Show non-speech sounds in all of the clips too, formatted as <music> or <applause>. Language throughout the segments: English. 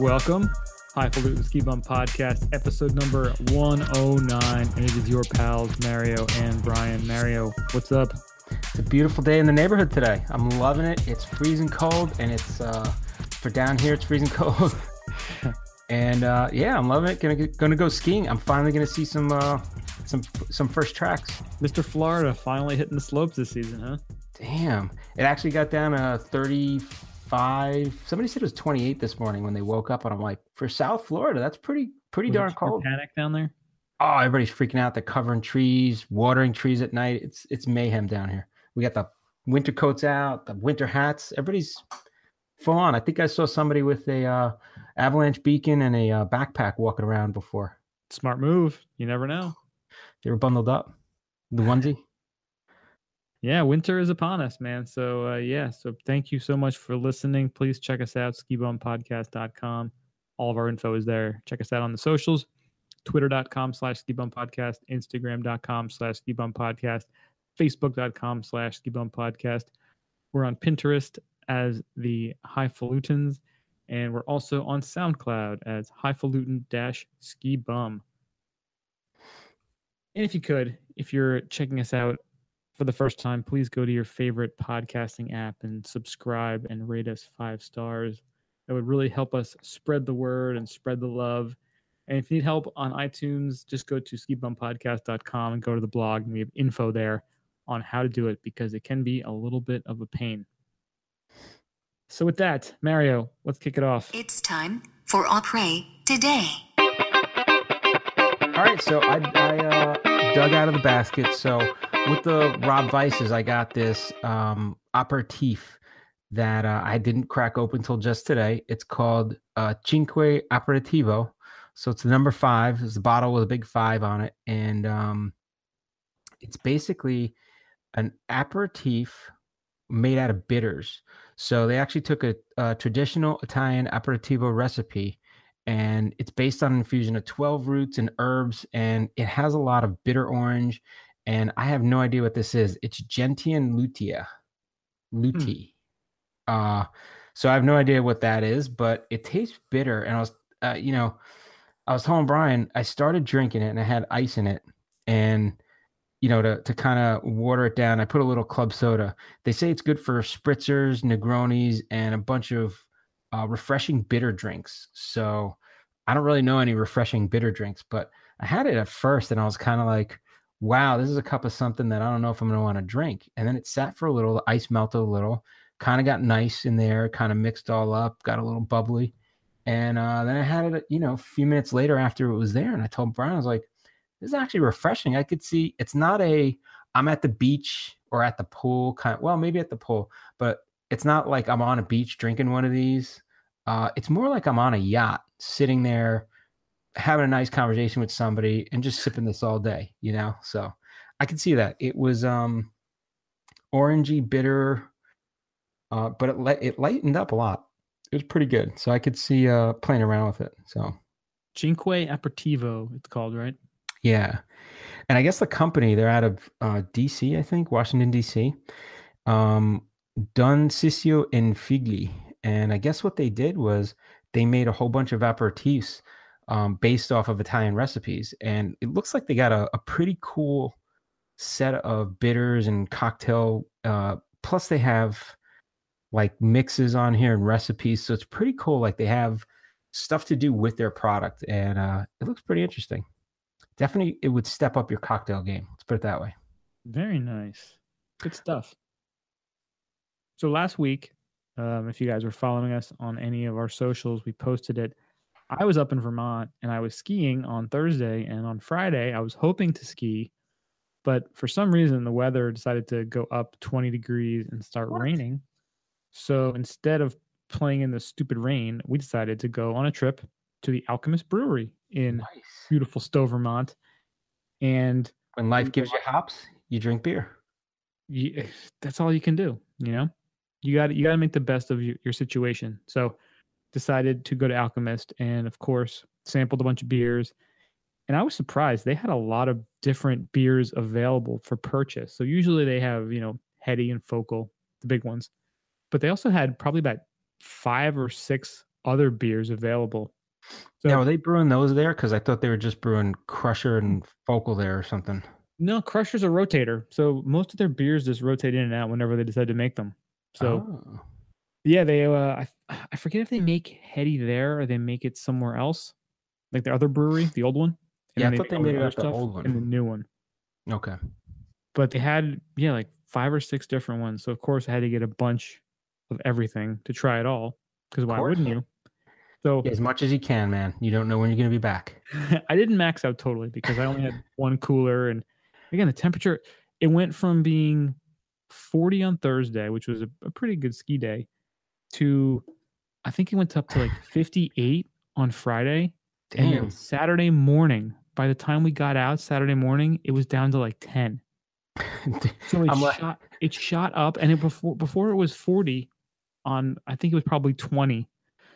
Welcome. Highfalutin Ski Bum Podcast, episode number 109. And it is your pals, Mario and Brian. Mario, what's up? It's a beautiful day in the neighborhood today. I'm loving it. It's freezing cold, and it's uh, for down here. It's freezing <laughs> cold, and uh, yeah, I'm loving it. Gonna gonna go skiing. I'm finally gonna see some uh, some some first tracks. Mr. Florida finally hitting the slopes this season, huh? Damn, it actually got down to 35. Somebody said it was 28 this morning when they woke up, and I'm like, for South Florida, that's pretty pretty Was darn cold. Panic down there. Oh, everybody's freaking out. They're covering trees, watering trees at night. It's it's mayhem down here. We got the winter coats out, the winter hats. Everybody's full on. I think I saw somebody with a uh, avalanche beacon and a uh, backpack walking around before. Smart move. You never know. They were bundled up. The onesie. Yeah, winter is upon us, man. So uh, yeah, so thank you so much for listening. Please check us out, skibumpodcast.com. All of our info is there. Check us out on the socials, twitter.com slash skibumpodcast, instagram.com slash skibumpodcast, facebook.com slash skibumpodcast. We're on Pinterest as the Highfalutins, and we're also on SoundCloud as Highfalutin dash ski bum. And if you could, if you're checking us out for the first time, please go to your favorite podcasting app and subscribe and rate us five stars. That would really help us spread the word and spread the love. And if you need help on iTunes, just go to skibumpodcast.com and go to the blog, and we have info there on how to do it because it can be a little bit of a pain. So, with that, Mario, let's kick it off. It's time for Opry today. All right, so I, I uh, dug out of the basket. So with the Rob Vices, I got this um, aperitif that uh, I didn't crack open until just today. It's called uh, Cinque Aperitivo. So it's the number five. It's a bottle with a big five on it, and um, it's basically an aperitif made out of bitters. So they actually took a, a traditional Italian aperitivo recipe and it's based on an infusion of 12 roots and herbs and it has a lot of bitter orange and i have no idea what this is. It's gentian lutea. Lutea. Uh so i have no idea what that is but it tastes bitter and i was uh, you know i was telling brian i started drinking it and i had ice in it and you know to, to kind of water it down i put a little club soda. They say it's good for spritzers negronis and a bunch of uh, refreshing bitter drinks. So I don't really know any refreshing bitter drinks, but I had it at first and I was kind of like, wow, this is a cup of something that I don't know if I'm going to want to drink. And then it sat for a little, the ice melted a little, kind of got nice in there, kind of mixed all up, got a little bubbly. And uh, then I had it, you know, a few minutes later after it was there. And I told Brian, I was like, this is actually refreshing. I could see it's not a, I'm at the beach or at the pool kind of, well, maybe at the pool, but it's not like I'm on a beach drinking one of these. Uh, it's more like I'm on a yacht sitting there having a nice conversation with somebody and just sipping this all day, you know? So I can see that. It was um orangey bitter, uh, but it li- it lightened up a lot. It was pretty good. So I could see uh playing around with it. So Cinque Aperitivo, it's called, right? yeah. And I guess the company, they're out of uh DC, I think, Washington, DC. Um Don Ciccio and Figli. And I guess what they did was they made a whole bunch of aperitifs um, based off of Italian recipes. And it looks like they got a, a pretty cool set of bitters and cocktail. Uh, plus, they have like mixes on here and recipes. So it's pretty cool. Like they have stuff to do with their product. And uh, it looks pretty interesting. Definitely, it would step up your cocktail game. Let's put it that way. Very nice. Good stuff. So last week, um, if you guys were following us on any of our socials, we posted it. I was up in Vermont and I was skiing on Thursday, and on Friday I was hoping to ski, but for some reason the weather decided to go up 20 degrees and start What? raining. So instead of playing in the stupid rain, we decided to go on a trip to the Alchemist Brewery in Nice. beautiful Stowe, Vermont. And When life gives you hops, you drink beer. you, eh, that's all you can do you know you got you got to make the best of your, your situation so decided to go to alchemist and of course sampled a bunch of beers and i was surprised they had a lot of different beers available for purchase so usually they have you know heady and focal the big ones but they also had probably about five or six other beers available. So now, were they brewing those there? Because I thought they were just brewing Crusher and Focal there or something. no, Crusher's a rotator, so most of their beers just rotate in and out whenever they decide to make them. So Oh. Yeah, they uh, I, I forget if they make Heady there or they make it somewhere else, like the other brewery, the old one. Yeah, I thought they made it at the old and the new one. okay. But they had yeah, like five or six different ones. So of course I had to get a bunch of everything to try it all. Because why wouldn't you? So as much as you can, man. You don't know when you're going to be back. <laughs> I didn't max out totally because I only had <laughs> one cooler. And again, the temperature, it went from being 40 on Thursday, which was a, a pretty good ski day, to I think it went up to like <sighs> 58 on Friday. And Damn. then Saturday morning, by the time we got out Saturday morning, it was down to like 10. So it <laughs> I'm like- shot it shot up and it before before it was 40 on I think it was probably 20.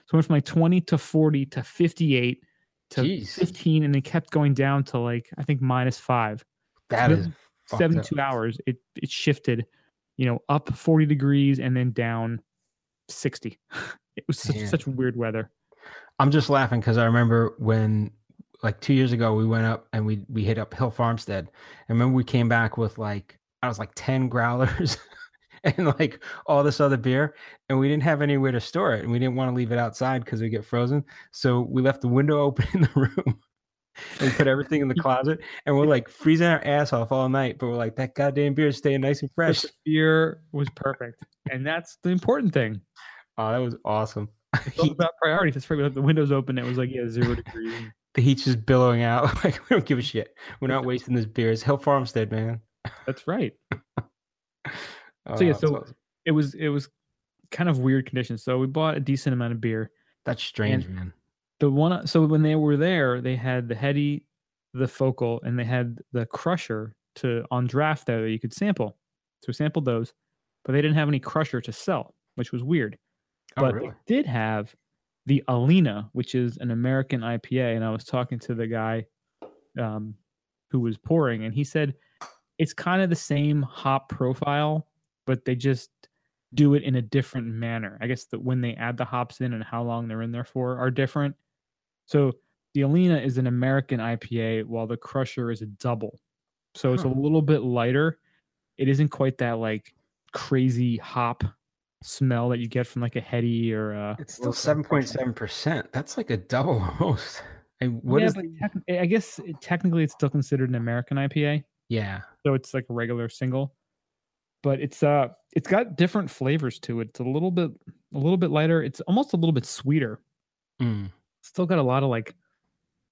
So it went from like 20 to 40 to 58 to Jeez. 15 and it kept going down to like I think minus 5. that So is fucked up. 72 hours it it shifted, you know, up 40 degrees and then down 60. <laughs> It was such, such weird weather. I'm just laughing because I remember when, like two years ago, we went up and we we hit up Hill Farmstead. I remember we came back with like I was like ten <laughs> growlers <laughs> and like all this other beer, and we didn't have anywhere to store it, and we didn't want to leave it outside because it would get frozen. So we left the window open in the room. And put everything in the closet, and we're like freezing our ass off all night. But we're like, that goddamn beer is staying nice and fresh. the beer was perfect. And that's the important thing. Oh, that was awesome. It's <laughs> all about priorities. That's right. The windows open. It was like, yeah, zero degrees. <laughs> The heat's just billowing out. <laughs> Like we don't give a shit. We're not wasting this beer. It's Hill Farmstead, man. That's right. Oh, So, yeah, so- awesome. It was it was kind of weird conditions. So we bought a decent amount of beer. that's strange, man. The one so when they were there, they had the heady, the focal, and they had the crusher to on draft there that you could sample. So we sampled those, but they didn't have any crusher to sell, which was weird. Oh, but really? they did have the Alena, which is an American IPA. And I was talking to the guy um, who was pouring, and he said it's kind of the same hop profile, but they just do it in a different manner. I guess that when they add the hops in and how long they're in there for are different. So the Alena is an American IPA, while the Crusher is a double. So it's a little bit lighter. It isn't quite that like crazy hop smell that you get from like a heady or a It's still a seven point Crusher. seven percent. That's like a double <laughs> almost. And what yeah, is? but the- I guess it, technically it's still considered an American IPA, yeah, so it's like a regular single. But it's uh, it's got different flavors to it. It's a little bit, a little bit lighter. It's almost a little bit sweeter. Mm. Still got a lot of like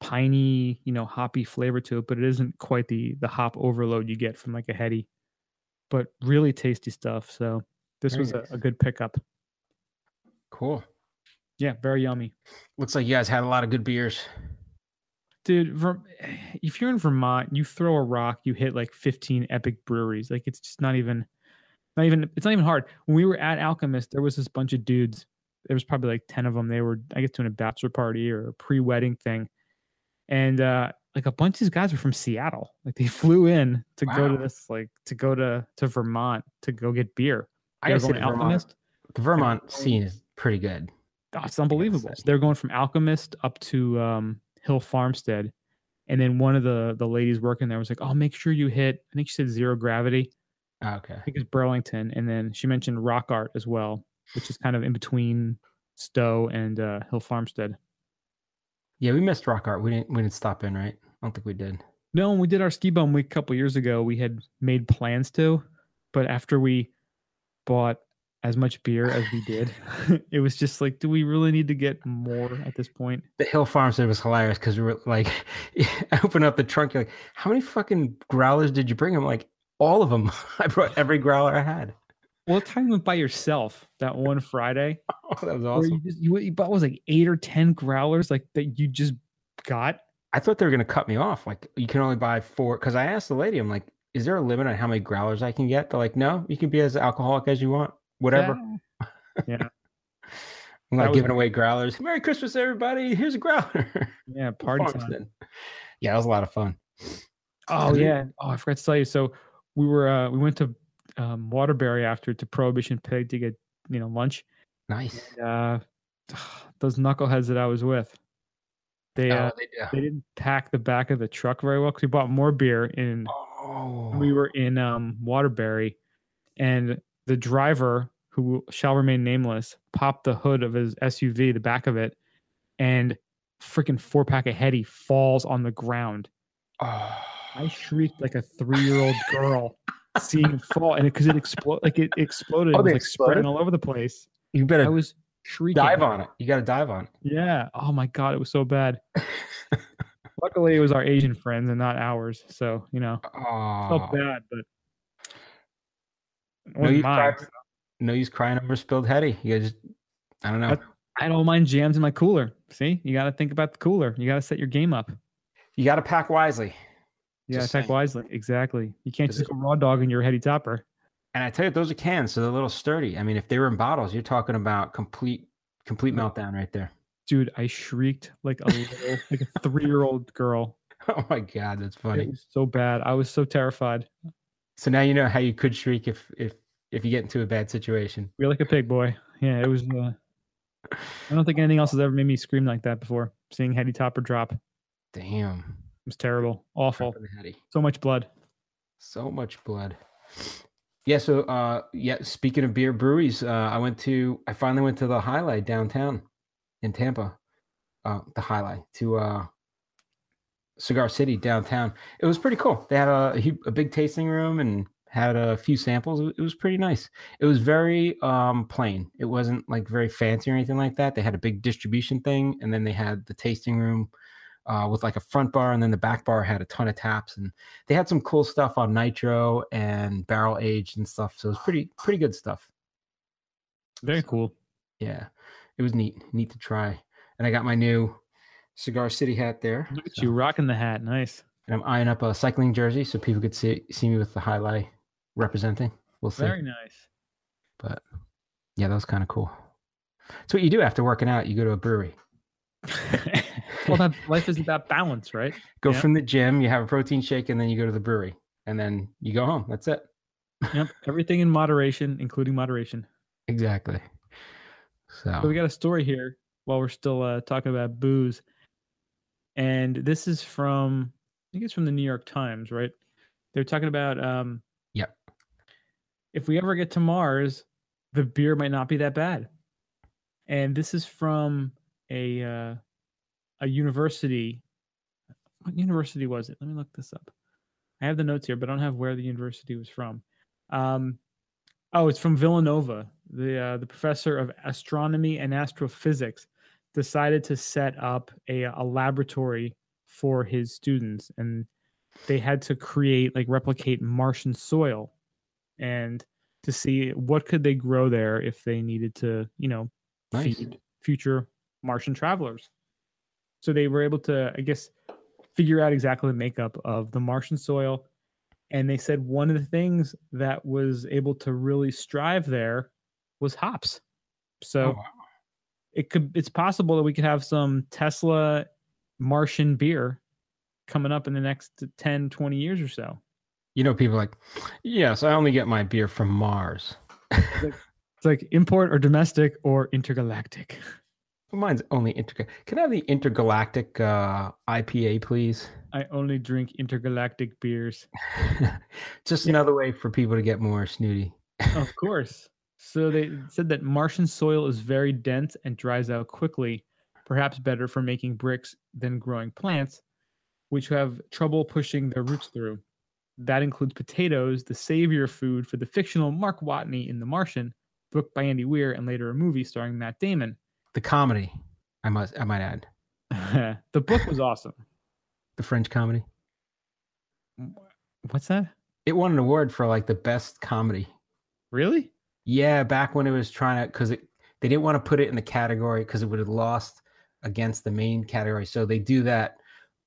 piney, you know, hoppy flavor to it, but it isn't quite the the hop overload you get from like a heady. But really tasty stuff. So this Very was a, nice. a good pickup. cool. Yeah, very yummy. Looks like you guys had a lot of good beers. dude <sighs> if you're in vermont you throw a rock you hit like 15 epic breweries like it's just not even not even it's not even hard when we were at alchemist there was this bunch of dudes there was probably like 10 of them they were i guess doing a bachelor party or a pre-wedding thing and uh like a bunch of these guys were from seattle like they <laughs> flew in to go to this like to go to to vermont to go get beer I they were gotta going the to Vermont, alchemist the Vermont scene is pretty good. Oh, it's unbelievable. They're going from Alchemist up to um, Hill Farmstead, and then one of the the ladies working there was like, "Oh, make sure you hit." I think she said zero gravity. Ah, Okay. I think it's Burlington, and then she mentioned Rock Art as well, which is kind of in between Stowe and uh, Hill Farmstead. Yeah, we missed Rock Art. We didn't. We didn't stop in, right? I don't think we did. No, when we did our ski bum week a couple years ago, we had made plans to, but after we bought as much beer as we did, <laughs> <laughs> it was just like, do we really need to get more at this point? The Hill Farmstead was hilarious because we were like, <laughs> open up the trunk. You're like, how many fucking growlers did you bring? I'm like, all of them. I brought every growler I had. The time you went by yourself that one <laughs> Friday, Oh, that was awesome. you just you, you bought was like eight or ten growlers, like that you just got. I thought they were gonna cut me off. Like you can only buy four. Because I asked the lady, I'm like, is there a limit on how many growlers I can get? They're like, no, you can be as alcoholic as you want. Whatever. Yeah, <laughs> I'm That not giving away growlers. Merry Christmas, everybody. Here's a growler. <laughs> yeah, party time. Yeah, that was a lot of fun. Oh yeah. Oh, I forgot to tell you. So we were uh we went to um, Waterbury after to Prohibition Pig to get you know lunch. Nice. Uh, <sighs> those knuckleheads that I was with. They uh, Oh, they do. they didn't pack the back of the truck very well because we bought more beer in Oh, we were in um Waterbury, and the driver who shall remain nameless popped the hood of his SUV, the back of it, and freaking four pack of heady falls on the ground. oh. I shrieked like a three year old <laughs> girl seeing it fall, and because it, exploded, like it exploded, Oh, it was like spreading all over the place. You better I was shrieking. dive on it. You got to dive on it. Yeah. Oh my god, it was so bad. <laughs> Luckily, it was our Asian friends and not ours. So you know, Oh, felt bad, but no use, mine. no use crying over spilled heady. You gotta I don't know. That's- I don't mind jams in my cooler. See, you got to think about the cooler. You got to set your game up. You got to pack wisely. You got to Just pack saying. wisely. Exactly. You can't just go raw dog in your heady topper. And I tell you, those are cans, so they're a little sturdy. I mean, if they were in bottles, you're talking about complete, complete meltdown right there. Dude, I shrieked like a little, like a <laughs> three year old girl. Oh my god, that's funny. so bad. I was so terrified. So now you know how you could shriek if if if you get into a bad situation. You're like a pig boy. Yeah, it was. Uh, I don't think anything else has ever made me scream like that before. Seeing heady topper drop. It was terrible. Awful. Dropping the heady. So much blood. So much blood. Yeah. So, uh, yeah. Speaking of beer breweries, uh, I went to. I finally went to the Highlight downtown in Tampa. Uh, the Highlight to uh, Cigar City downtown. It was pretty cool. They had a a, big tasting room and had a few samples. It was- It was pretty nice. It was very um, plain. It wasn't like very fancy or anything like that. They had a big distribution thing, and then they had the tasting room uh, with like a front bar, and then the back bar had a ton of taps, and they had some cool stuff on nitro and barrel aged and stuff. So it was <sighs> pretty pretty good stuff. Very cool. Yeah, it was neat, neat to try. And I got my new Cigar City hat there. Look at so- you rocking the hat. Nice. And I'm eyeing up a cycling jersey so people could see see me with the highlight representing. We'll see. Very nice. But yeah, that was kind of cool. It's what you do after working out. You go to a brewery. <laughs> well, that life is about balance, right? Go from the gym, you have a protein shake, and then you go to the brewery, and then you go home. That's it. Yep. Everything in moderation, including moderation. Exactly. So we got a story here while we're still uh, talking about booze, and this is from I think it's from the New York Times, right? They're talking about um, Yep. if we ever get to Mars, the beer might not be that bad, and this is from a uh, a university. What university was it? Let me look this up. I have the notes here, but I don't have where the university was from. Um, oh, it's from Villanova. The uh, the professor of astronomy and astrophysics decided to set up a, a laboratory for his students, and they had to create like replicate Martian soil, and to see what could they grow there if they needed to, you know, Nice. feed future Martian travelers. So they were able to, I guess, figure out exactly the makeup of the Martian soil. And they said one of the things that was able to really strive there was hops. So Oh, wow. it could it's possible that we could have some Tesla Martian beer coming up in the next 10, 20 years or so. you know, people are like, yes, I only get my beer from Mars. It's like import or domestic or intergalactic. <laughs> Mine's only inter. Can I have the intergalactic uh, IPA, please? I only drink intergalactic beers. <laughs> Just Yeah. another way for people to get more snooty. of <laughs> course. So they said that Martian soil is very dense and dries out quickly, perhaps better for making bricks than growing plants, which have trouble pushing their roots through. That includes potatoes, the savior food for the fictional Mark Watney in The Martian, book by Andy Weir, and later a movie starring Matt Damon. The comedy, I must, I might add, <laughs> the book was awesome. the French comedy. What's that? It won an award for like the best comedy. Really? Yeah, back when it was trying to, because it they didn't want to put it in the category because it would have lost against the main category. So they do that.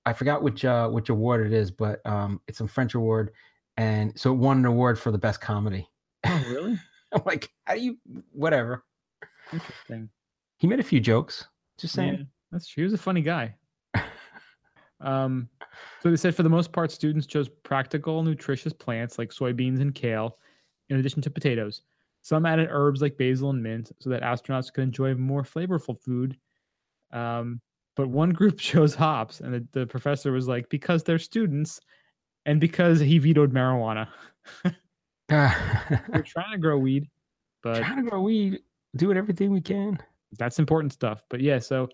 I forgot which uh which award it is, but um it's a French award, and so it won an award for the best comedy. Oh, <laughs> really? I'm like, how do you? Whatever. Interesting. He made a few jokes. Just saying. Yeah, that's true. He was a funny guy. <laughs> um, so they said for the most part, students chose practical, nutritious plants like soybeans and kale, in addition to potatoes. Some added herbs like basil and mint so that astronauts could enjoy more flavorful food. Um, but one group <laughs> chose hops, and the, the professor was like, because they're students and because he vetoed marijuana. <laughs> We're trying to grow weed, but trying to grow weed, doing everything we can. That's important stuff. But yeah, so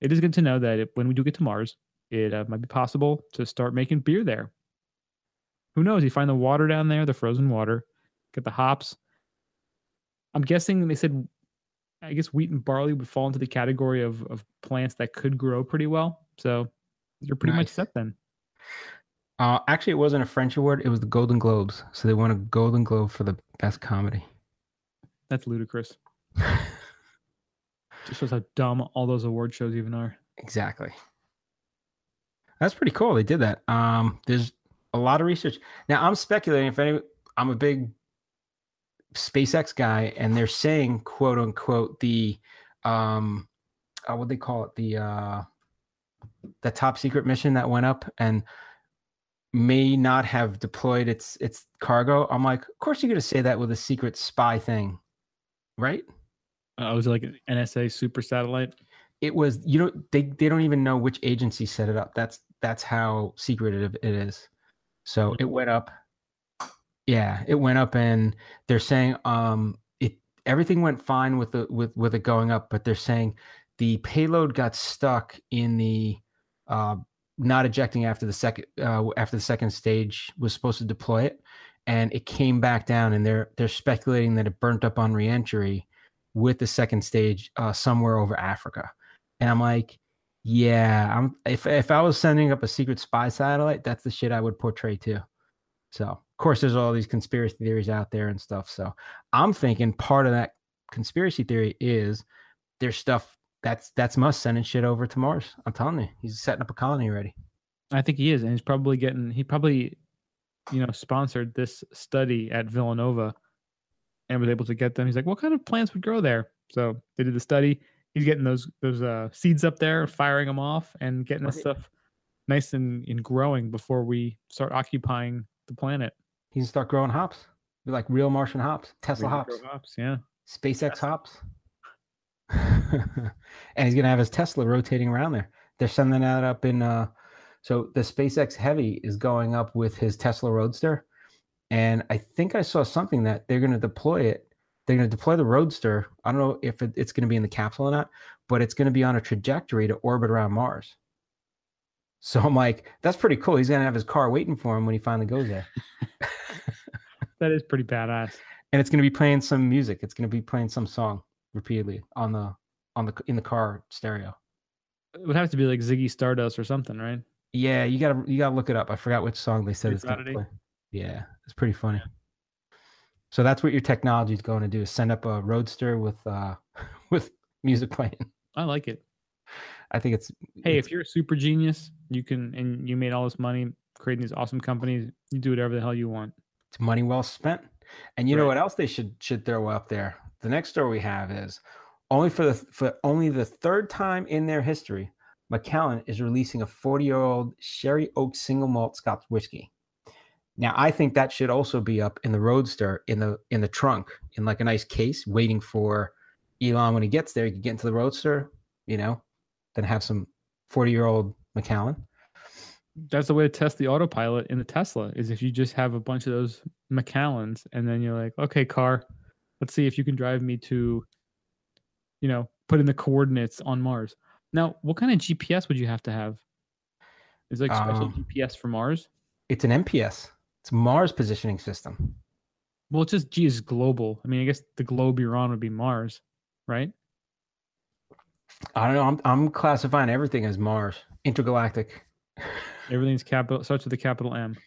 it is good to know that if, when we do get to Mars, it uh, might be possible to start making beer there. Who knows? You find the water down there, the frozen water, get the hops. I'm guessing they said, I guess wheat and barley would fall into the category of, of plants that could grow pretty well. So you're pretty much set then. Uh, actually, it wasn't a French award; it was the Golden Globes. So they won a Golden Globe for the best comedy. That's ludicrous. <laughs> Just shows how dumb all those award shows even are. Exactly. That's pretty cool. They did that. Um, there's a lot of research. Now I'm speculating if any I'm a big SpaceX guy and they're saying quote unquote the um uh, what they call it, the uh the top secret mission that went up and may not have deployed its its cargo. I'm like, of course you're gonna say that with a secret spy thing, right? Uh, was it like an NSA super satellite? it was you know they they don't even know which agency set it up. That's that's how secretive it is. So it went up. Yeah it went up and they're saying um it everything went fine with the with with it going up but they're saying the payload got stuck in the uh not ejecting after the second uh after the second stage was supposed to deploy it. And it came back down and they're they're speculating that it burnt up on reentry with the second stage uh somewhere over africa and I'm like, yeah, I'm if if I was sending up a secret spy satellite, that's the shit I would portray too. So of course there's all these conspiracy theories out there and stuff. So I'm thinking part of that conspiracy theory is there's stuff that's that's Musk sending shit over to Mars. I'm telling you, he's setting up a colony already. I think he is, and he's probably getting. He probably, you know, sponsored this study at Villanova, and was able to get them. He's like, "What kind of plants would grow there?" So they did the study. He's getting those those uh, seeds up there, firing them off, and getting this Right. stuff nice and, and growing before we start occupying the planet. He can start growing hops. Be like real Martian hops, Tesla Really hops, hops, yeah. SpaceX Tesla. hops. <laughs> and he's gonna have his Tesla rotating around there. They're sending that up in uh so the SpaceX Heavy is going up with his Tesla Roadster. And I think I saw something that they're gonna deploy it. They're gonna deploy the Roadster. I don't know if it, it's gonna be in the capsule or not, but it's gonna be on a trajectory to orbit around Mars. So I'm like, that's pretty cool. He's gonna have his car waiting for him when he finally goes there. <laughs> That is pretty badass. and it's going to be playing some music. It's going to be playing some song repeatedly on the on the in the car stereo. It would have to be like Ziggy Stardust or something, right? Yeah, you gotta you gotta look it up. I forgot which song they said it's going to Oddity? play. Yeah, it's pretty funny. So that's what your technology is going to do: is send up a roadster with uh <laughs> with music playing. I like it. I think it's Hey, it's- if you're a super genius, you can and you made all this money creating these awesome companies, you do whatever the hell you want. it's money well spent. And you know what else they should should throw up there? The next story we have is only for the for only the third time in their history, Macallan is releasing a 40 year old sherry oak single malt Scotch whiskey. Now I think that should also be up in the Roadster in the in the trunk in like a nice case, waiting for Elon when he gets there. You can get into the Roadster, you know, then have some 40 year old Macallan. That's the way to test the autopilot in the Tesla is if you just have a bunch of those Macallans and then you're like, okay, car, let's see if you can drive me to, you know, put in the coordinates on Mars. Now, what kind of GPS would you have to have? Is there like special Um, GPS for Mars? It's an MPS. It's Mars positioning system. Well, it's just G is global. I mean, I guess the globe you're on would be Mars, right? I don't know. I'm I'm classifying everything as Mars, intergalactic. Everything's capital starts with a capital M.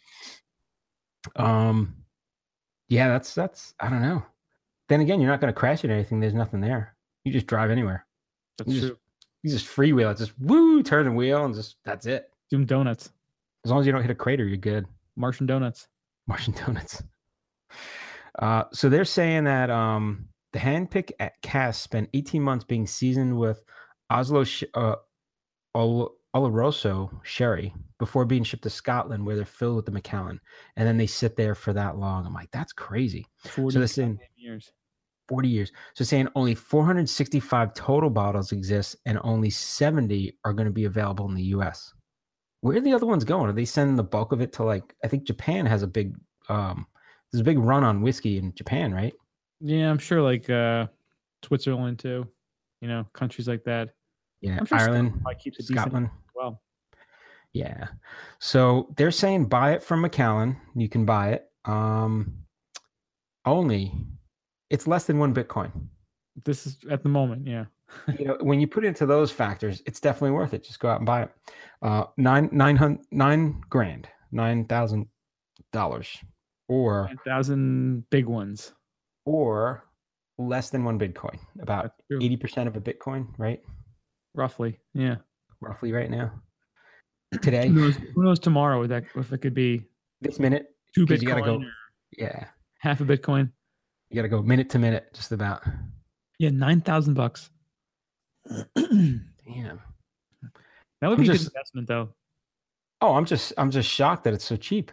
Um, yeah, that's that's I don't know. Then again, you're not going to crash into anything. There's nothing there. You just drive anywhere. That's You just- true. You just freewheel it, just woo, turn the wheel, and just that's it. Doing donuts, As long as you don't hit a crater, you're good. Martian donuts. Martian <laughs> donuts. Uh, so they're saying that um, the handpick at cast spent 18 months being seasoned with Oslo sh- uh, Ol- Oloroso sherry before being shipped to Scotland, where they're filled with the Macallan, and then they sit there for that long. I'm like, that's crazy. Forty listen- goddamn years. 40 years. So saying only 465 total bottles exist and only 70 are going to be available in the US. Where are the other ones going? Are they sending the bulk of it to like I think Japan has a big um there's a big run on whiskey in Japan, right? Yeah, I'm sure like uh Switzerland too. You know, countries like that. Yeah, sure Ireland, Scotland keeps it decent Scotland. as well. Yeah. So they're saying buy it from Macallan. You can buy it. Um only it's less than one Bitcoin. This is at the moment, yeah. You know, when you put into those factors, it's definitely worth it. Just go out and buy it. Uh, nine nine hundred nine grand, nine thousand dollars, or Nine thousand big ones. or less than one Bitcoin. About eighty percent of a Bitcoin, right? Roughly. Yeah. Roughly right now. Today, Who knows, who knows tomorrow that if it could be this minute, two Bitcoin you gotta go- yeah, half a Bitcoin. you got to go minute to minute, just about. Yeah, nine thousand bucks. <clears throat> that would I'm be a good investment though. Oh, I'm just I'm just shocked that it's so cheap.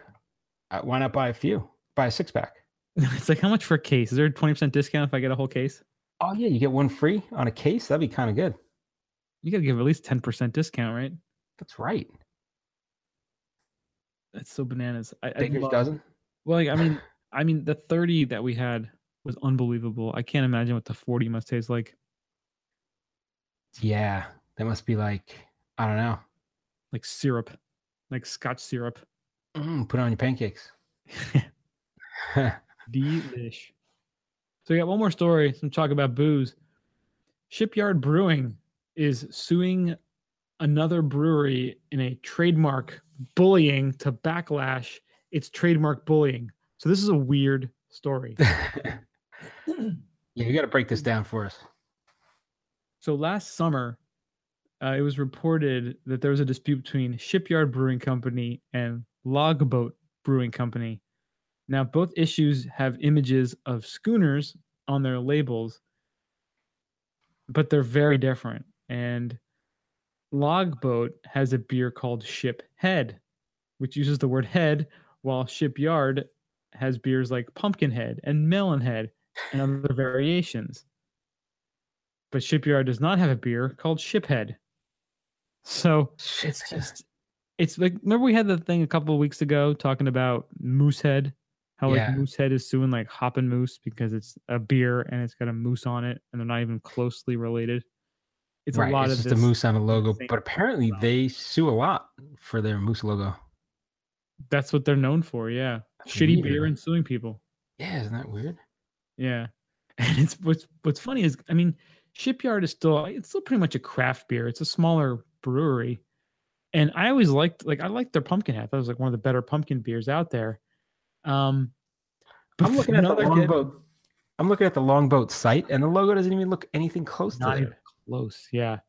Uh, why not buy a few? Buy a six pack. <laughs> It's like how much for a case? Is there a twenty percent discount if I get a whole case? Oh yeah, you get one free on a case. That'd be kind of good. You gotta give at least ten percent discount, right? That's right. That's so bananas. I, I love- dozen. Well, like, I mean, <laughs> I mean, the thirty that we had was unbelievable. I can't imagine what the forty must taste like. Yeah, that must be like I don't know. Like syrup, like Scotch syrup. Mm, put it on your pancakes. <laughs> Delish. So we got one more story. Some talk about booze. Shipyard Brewing is suing another brewery in a trademark bullying to backlash its trademark bullying. So this is a weird story. <laughs> yeah, you got to break this down for us. So last summer, uh, it was reported that there was a dispute between Shipyard Brewing Company and Logboat Brewing Company. Now, both issues have images of schooners on their labels, but they're very different. And Logboat has a beer called Ship Head, which uses the word head, while Shipyard has beers like Pumpkinhead and Melonhead and other variations but Shipyard does not have a beer called Shiphead. So Shit. it's just, it's like, remember we had the thing a couple of weeks ago talking about Moosehead, how Yeah. like Moosehead is suing like Hoppin' Moose because it's a beer and it's got a moose on it and they're not even closely related. It's right, a lot it's of just this. a moose on a logo, but apparently they sue a lot for their moose logo. That's what they're known for. Yeah, That's shitty beer and suing people. Yeah, isn't that weird? Yeah, <laughs> and it's what's what's funny is I mean, Shipyard is still it's still pretty much a craft beer. It's a smaller brewery, and I always liked like I liked their pumpkin hat. That was like one of the better pumpkin beers out there. Um, I'm looking at the logboat. I'm looking at the logboat site, and the logo doesn't even look anything close to Not it. even close. Yeah.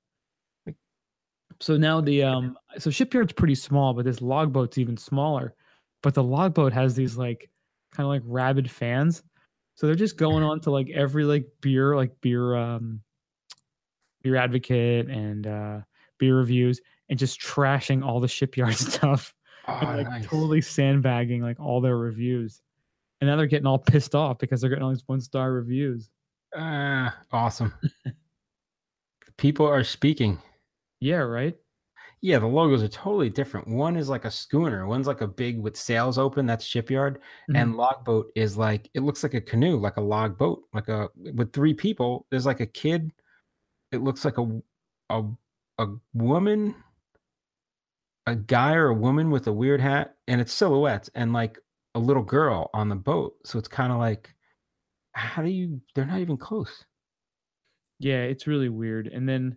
So now the um so shipyard's pretty small, but this logboat's even smaller. But the logboat has these like kind of like rabid fans. So they're just going on to like every like beer, like beer um beer advocate and uh beer reviews and just trashing all the shipyard <laughs> stuff Oh, and like nice. totally sandbagging like all their reviews. And now they're getting all pissed off because they're getting all these one star reviews. Ah, awesome. <laughs> People are speaking. Yeah, right? Yeah, the logos are totally different. One is like a schooner. One's like a big with sails open. That's shipyard, and logboat is like it looks like a canoe, like a log boat, like a with three people. There's like a kid. It looks like a a a woman, a guy or a woman with a weird hat, and it's silhouettes, and like a little girl on the boat. So it's kind of like, how do you? They're not even close. Yeah, it's really weird. And then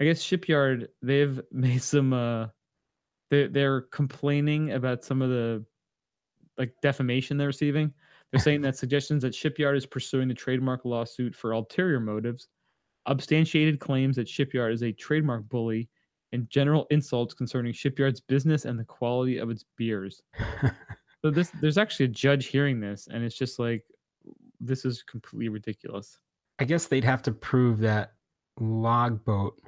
I guess Shipyard they've <laughs> made some uh they they're complaining about some of the like defamation they're receiving. They're <laughs> saying that suggestions that Shipyard is pursuing the trademark lawsuit for ulterior motives, substantiated claims that Shipyard is a trademark bully, and general insults concerning Shipyard's business and the quality of its beers. <laughs> So this there's actually a judge hearing this, and it's just like this is completely ridiculous. I guess they'd have to prove that Logboat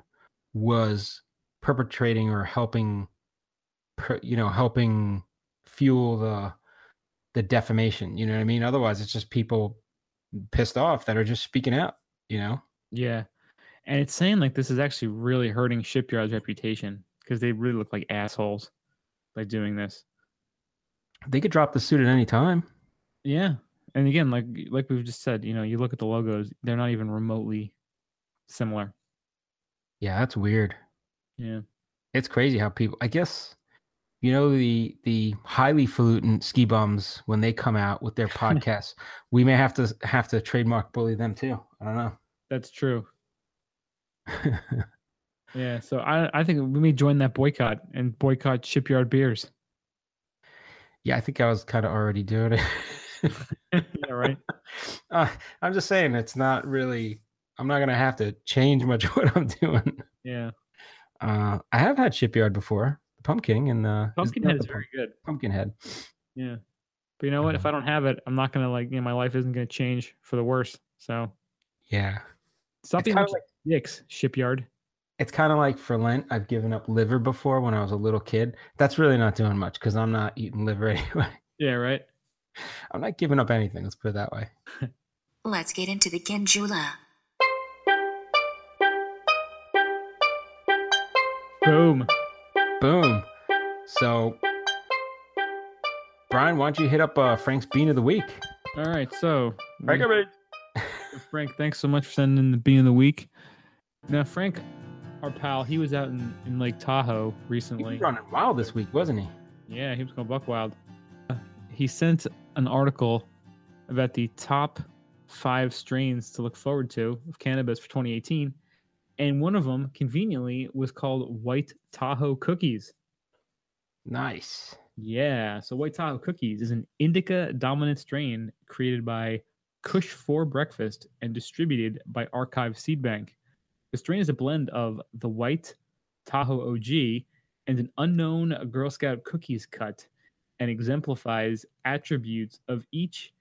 was perpetrating or helping, you know, helping fuel the the defamation. You know what I mean? Otherwise, it's just people pissed off that are just speaking out. You know. Yeah. And it's saying like this is actually really hurting Shipyard's reputation because they really look like assholes by doing this. They could drop the suit at any time. Yeah. And again, like like we've just said, you know, you look at the logos, they're not even remotely similar. Yeah, that's weird. Yeah. It's crazy how people. I guess you know the the highly falutin ski bums when they come out with their <laughs> podcasts. we may have to have to trademark bully them too. I don't know. That's true. <laughs> Yeah. So I I think we may join that boycott and boycott shipyard beers. yeah, I think I was kind of already doing it. <laughs> yeah, right. <laughs> Uh, I'm just saying it's not really. I'm not gonna have to change much of what I'm doing. Yeah. Uh, I have had Shipyard before, the Pumpkin and the Pumpkinhead is the very good. Pumpkinhead. Yeah. But you know what? If I don't have it, I'm not gonna like you know, my life isn't gonna change for the worse. So Yeah, stop It's like dicks, shipyard. it's kind of like for Lent. I've given up liver before when I was a little kid. That's really not doing much because I'm not eating liver <laughs> anyway. Yeah, right. I'm not giving up anything. Let's put it that way. Let's get into the Ginjula. Boom. Boom. So, Brian, why don't you hit up uh, Frank's Bean of the Week? All right. So Frank, we- Frank, thanks so much for sending in the bean of the week. Now, Frank, our pal, he was out in, in Lake Tahoe he recently. was running wild this week, wasn't he? Yeah, he was going buck wild. Uh, he sent an article about the top five strains to look forward to of cannabis for 2018. And one of them, conveniently, was called White Tahoe Cookies. Nice. Yeah, so White Tahoe Cookies is an indica dominant strain created by Kush for Breakfast and distributed by Archive Seed Bank. The strain is a blend of the White Tahoe OG and an unknown Girl Scout cookies cut and exemplifies attributes of each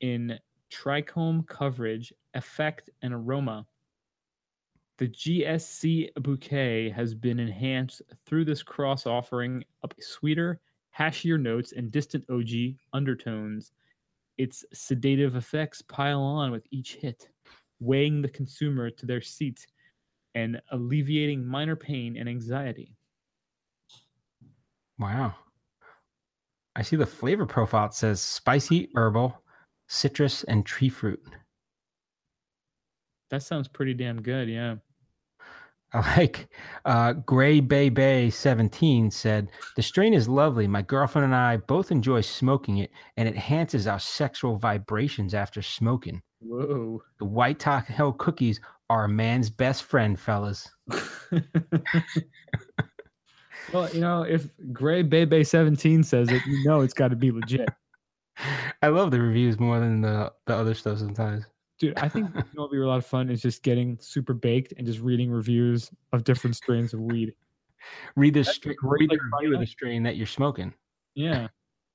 in trichome coverage, effect, and aroma. The GSC bouquet has been enhanced through this cross offering up sweeter, hashier notes and distant OG undertones. Its sedative effects pile on with each hit, weighing the consumer to their seat and alleviating minor pain and anxiety. Wow. I see the flavor profile. It says spicy, herbal, citrus, and tree fruit. That sounds pretty damn good, yeah. I <laughs> like uh, Gray Bay Bay 17 said, The strain is lovely. My girlfriend and I both enjoy smoking it, and it enhances our sexual vibrations after smoking. Whoa. The White Tahoe cookies are a man's best friend, fellas. <laughs> well, you know, if Gray Bay Bay 17 says it, you know it's got to be legit. <laughs> I love the reviews more than the, the other stuff sometimes. Dude, I think <laughs> you know would be a lot of fun is just getting super baked and just reading reviews of different strains of weed. Read the, be read the review of the strain that you're smoking. Yeah.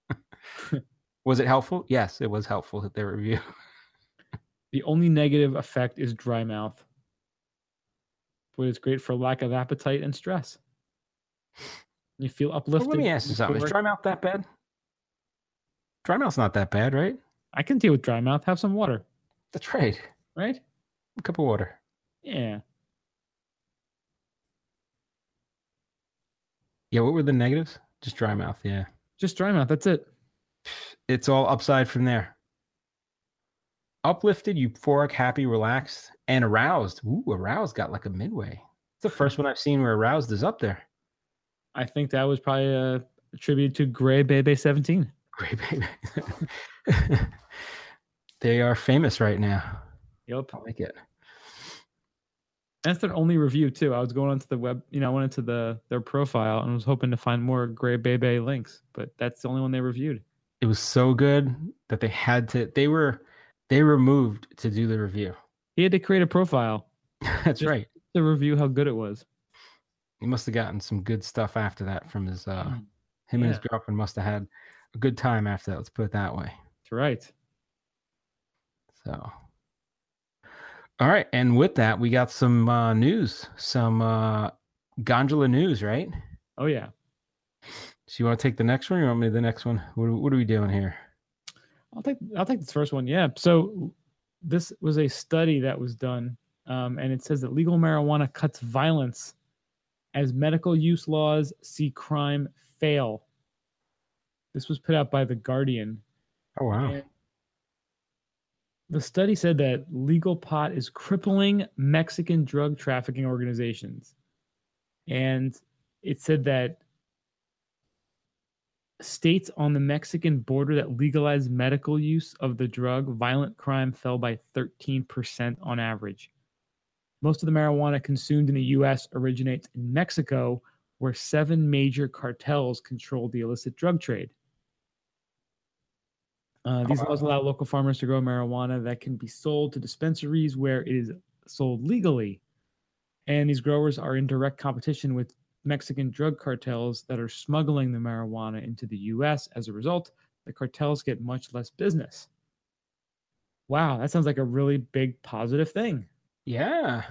<laughs> Was it helpful? Yes, it was helpful their review. The only negative effect is dry mouth. But it's great for lack of appetite and stress. You feel Well, uplifted. let me ask you something. Is dry mouth that bad? Dry mouth's not that bad, right? I can deal with dry mouth. Have some water, That's right. right? A cup of water. Yeah. Yeah, what were the negatives? Just dry mouth, yeah. Just dry mouth. That's it. It's all upside from there. Uplifted, euphoric, happy, relaxed, and aroused. Ooh, aroused got like a midway. It's the first one I've seen where aroused is up there. I think that was probably uh, attributed to Gray Bebe 17. Great baby. <laughs> they are famous right now. Yep. I like it. That's their only review too. I was going onto the web, you know, I went into the their profile and was hoping to find more Gray Bebe links, but that's the only one they reviewed. It was so good that they had to they were they were moved to do the review. He had to create a profile <laughs> That's right. to review how good it was. He must have gotten some good stuff after that from his uh him and his girlfriend must have had a good time after that. Let's put it that way. That's right. So all right, and with that, we got some uh news, some uh gondola news, right? Oh yeah. So you want to take the next one or you want me to the next one? What, are- what are we doing here? I'll take I'll take this first one. Yeah. So this was a study that was done, um, and it says that legal marijuana cuts violence as medical use laws see crime fail. This was put out by The Guardian. Oh wow. And the study said that legal pot is crippling Mexican drug trafficking organizations. And it said that states on the Mexican border that legalized medical use of the drug, violent crime fell by 13% on average. Most of the marijuana consumed in the US originates in Mexico, where seven major cartels control the illicit drug trade. Uh, these laws allow local farmers to grow marijuana that can be sold to dispensaries where it is sold legally. And these growers are in direct competition with Mexican drug cartels that are smuggling the marijuana into the US. As a result, the cartels get much less business. Wow, that sounds like a really big positive thing. Yeah.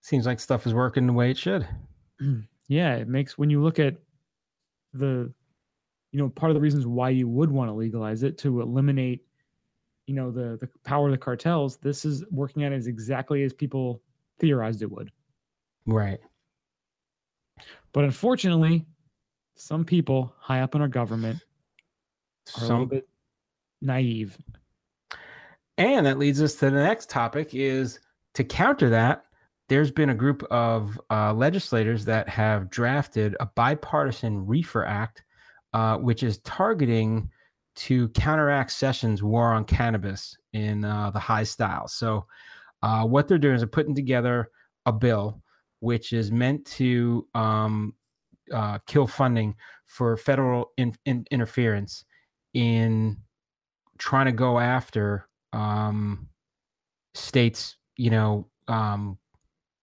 Seems like stuff is working the way it should. <clears throat> yeah, it makes when you look at the you know, part of the reasons why you would want to legalize it to eliminate, you know, the the power of the cartels. This is working out as exactly as people theorized it would. Right. But unfortunately, some people high up in our government are a little bit naive. And that leads us to the next topic is to counter that, there's been a group of uh, legislators that have drafted a bipartisan reefer act, uh, which is targeting to counteract Sessions' war on cannabis in uh, the high style. So, uh, what they're doing is they're putting together a bill which is meant to um, uh, kill funding for federal in, in, interference in trying to go after um, states, you know, um,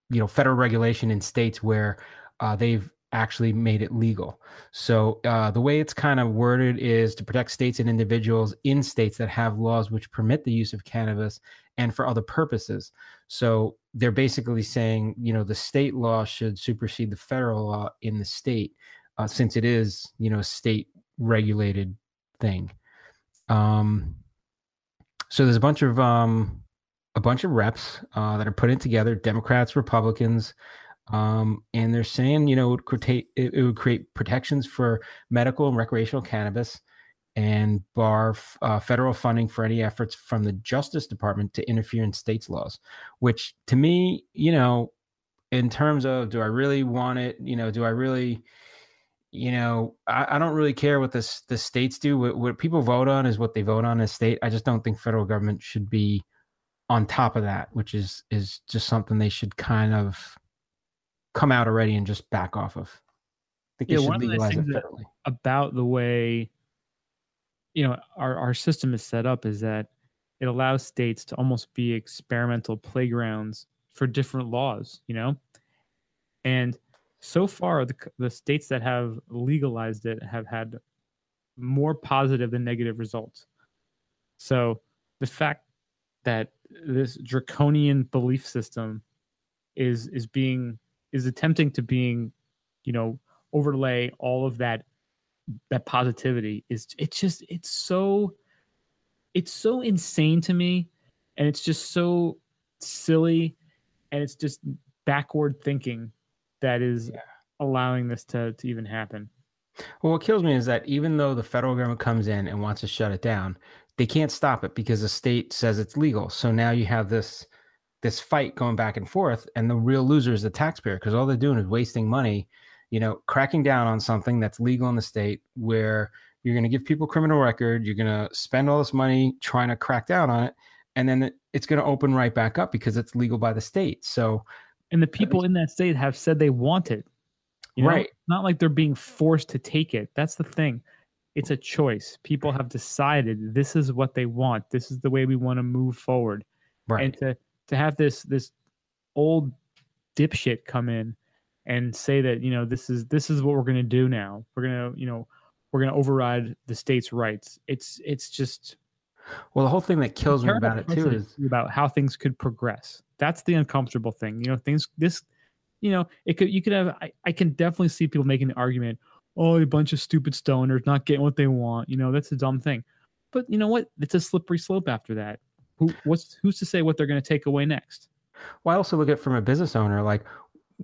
you know, federal regulation in states where uh, they've actually made it legal. So uh, the way it's kind of worded is to protect states and individuals in states that have laws which permit the use of cannabis and for other purposes. So they're basically saying, you know, the state law should supersede the federal law in the state, uh, since it is, you know, a state regulated thing. Um, so there's a bunch of um, a bunch of reps uh, that are putting together, Democrats, Republicans, um, and they're saying, you know, it would create it, it would create protections for medical and recreational cannabis and bar uh, federal funding for any efforts from the Justice Department to interfere in states' laws, which to me, you know, in terms of do I really want it? You know, do I really, you know, I, I don't really care what the, the states do. What, what people vote on is what they vote on as state. I just don't think federal government should be on top of that, which is is just something they should kind of come out already and just back off of. I think Yeah, one of the things about the way you know our, our system is set up is that it allows states to almost be experimental playgrounds for different laws you know and so far the, the states that have legalized it have had more positive than negative results so the fact that this draconian belief system is is being is attempting to being you know overlay all of that that positivity is it's just it's so it's so insane to me and it's just so silly and it's just backward thinking that is Yeah. allowing this to to even happen Well, what kills me is that even though the federal government comes in and wants to shut it down, they can't stop it because the state says it's legal. So now you have this this fight going back and forth, and the real loser is the taxpayer because all they're doing is wasting money, you know, cracking down on something that's legal in the state where you're going to give people criminal record, you're going to spend all this money trying to crack down on it, and then it's going to open right back up because it's legal by the state. So and the people in that state have said they want it. You know? Right. It's not like they're being forced to take it. That's the thing. It's a choice. People have decided this is what they want. This is the way we want to move forward. Right, and to to have this this old dipshit come in and say that you know this is this is what we're going to do now. We're going to you know we're going to override the state's rights. It's it's just well, the whole thing that kills me about it too is about how things could progress. That's the uncomfortable thing. You know things this you know it could you could have i, I can definitely see people making the argument oh a bunch of stupid stoners not getting what they want. You know that's a dumb thing. But you know what? It's a slippery slope after that. Who what's who's to say what they're going to take away next? Well, I also look at from a business owner, like,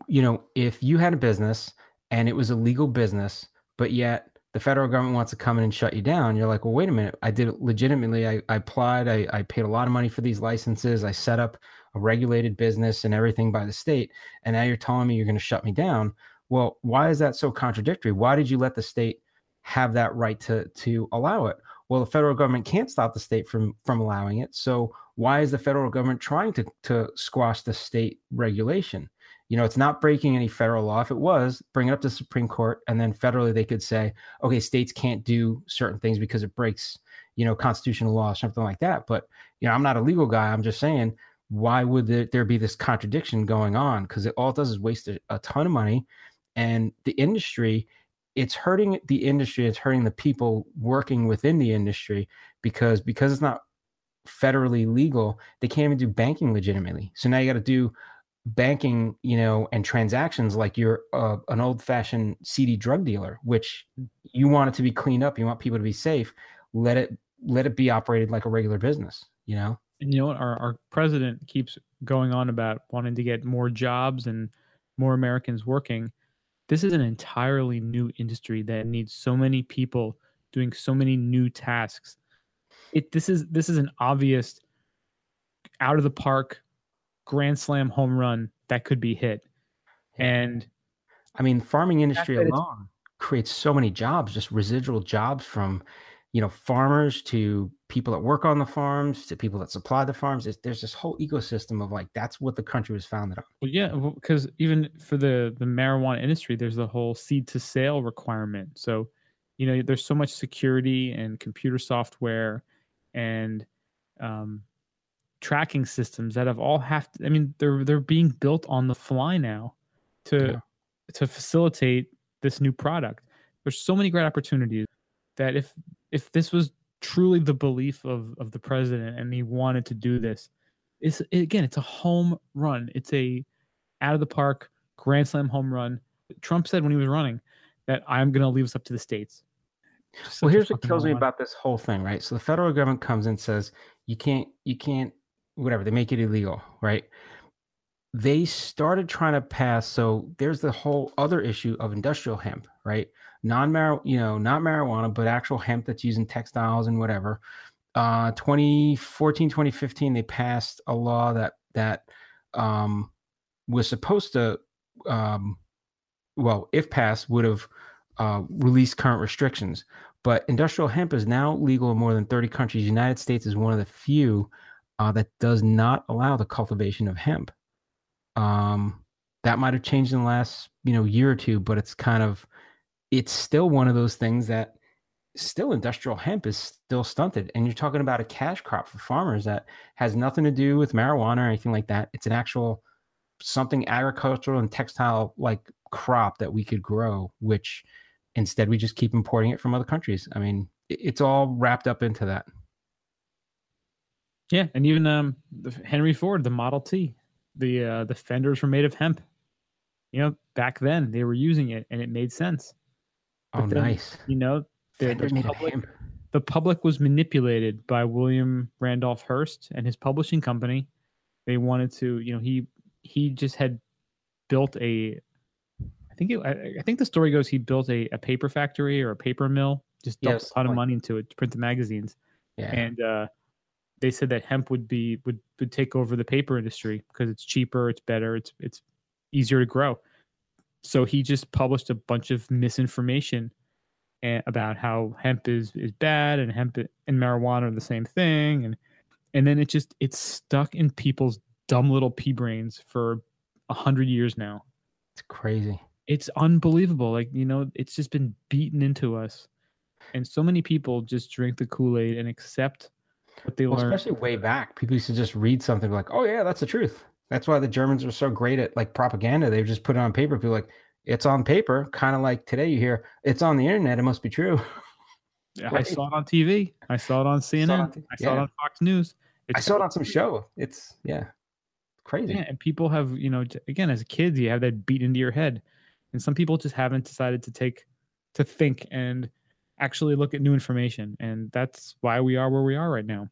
you know, if you had a business and it was a legal business, but yet the federal government wants to come in and shut you down, you're like, well, wait a minute. I did it legitimately. I, I applied. I, I paid a lot of money for these licenses. I set up a regulated business and everything by the state. And now you're telling me you're going to shut me down. Well, why is that so contradictory? Why did you let the state have that right to to allow it? Well, the federal government can't stop the state from from allowing it. So why is the federal government trying to to squash the state regulation? You know, it's not breaking any federal law. If it was, bring it up to the Supreme Court, and then federally they could say, okay, states can't do certain things because it breaks, you know, constitutional law, or something like that. But you know, I'm not a legal guy. I'm just saying, why would there, be this contradiction going on? Because it all it does is waste a ton of money, and the industry it's hurting the industry it's hurting the people working within the industry because because it's not federally legal they can't even do banking legitimately. So now you got to do banking you know and transactions like you're uh, an old fashioned seedy drug dealer which you want it to be cleaned up you want people to be safe let it let it be operated like a regular business you know? And you know what? Our, our president keeps going on about wanting to get more jobs and more americans working this is an entirely new industry that needs so many people doing so many new tasks. It this is this is an obvious out of the park grand slam home run that could be hit. And I mean, farming industry alone creates so many jobs, just residual jobs from you know farmers to people that work on the farms to people that supply the farms it's, there's this whole ecosystem of like that's what the country was founded on. Well yeah because even for the the marijuana industry there's the whole seed to sale requirement. So you know there's so much security and computer software and um, tracking systems that have all have to, i mean they're they're being built on the fly now to yeah. to facilitate this new product. There's so many great opportunities that if if this was truly the belief of of the president and he wanted to do this, it's again it's a home run. It's a out of the park grand slam home run. Trump said when he was running that I'm going to leave this up to the states. Well, here's what kills me about this whole thing, right? So the federal government comes and says you can't, you can't, whatever. They make it illegal, right? They started trying to pass. So there's the whole other issue of industrial hemp, right? Non mar you know not marijuana but actual hemp that's used in textiles and whatever. Uh 2014 2015 they passed a law that that um was supposed to um well if passed would have uh, released current restrictions. But industrial hemp is now legal in more than 30 countries. United states is one of the few uh, that does not allow the cultivation of hemp. Um that might have changed in the last you know year or two but it's kind of it's still one of those things that still industrial hemp is still stunted. And you're talking about a cash crop for farmers that has nothing to do with marijuana or anything like that. It's an actual something agricultural and textile like crop that we could grow which instead we just keep importing it from other countries. I mean it's all wrapped up into that. Yeah and even um henry ford the model t the uh the fenders were made of hemp. You know back then they were using it and it made sense Oh, then, nice. You know, the, the public, the public was manipulated by William Randolph Hearst and his publishing company. They wanted to, you know, he he just had built a. I think it, I, I think the story goes he built a, a paper factory or a paper mill, just dumped yes, a ton of money into it to print the magazines. Yeah. And uh, they said that hemp would be would would take over the paper industry because it's cheaper, it's better, it's it's easier to grow. So he just published a bunch of misinformation eh, about how hemp is is bad and hemp and marijuana are the same thing and and then it just it's stuck in people's dumb little pea brains for a hundred years now. It's crazy. It's unbelievable. Like you know, it's just been beaten into us, and so many people just drink the Kool Aid and accept what they well, learn. Especially way back, people used to just read something like, "Oh yeah, that's the truth." That's why the Germans were so great at like propaganda. They just put it on paper. People like, it's on paper, kind of like today you hear it's on the internet. It must be true. <laughs> Yeah, right? I saw it on TV. I saw it on CNN. Saw it on, I saw yeah. it on Fox News. It's I saw it on some show. It's yeah, crazy. Yeah, and people have you know again as kids you have that beat into your head, and some people just haven't decided to take to think and actually look at new information, and that's why we are where we are right now.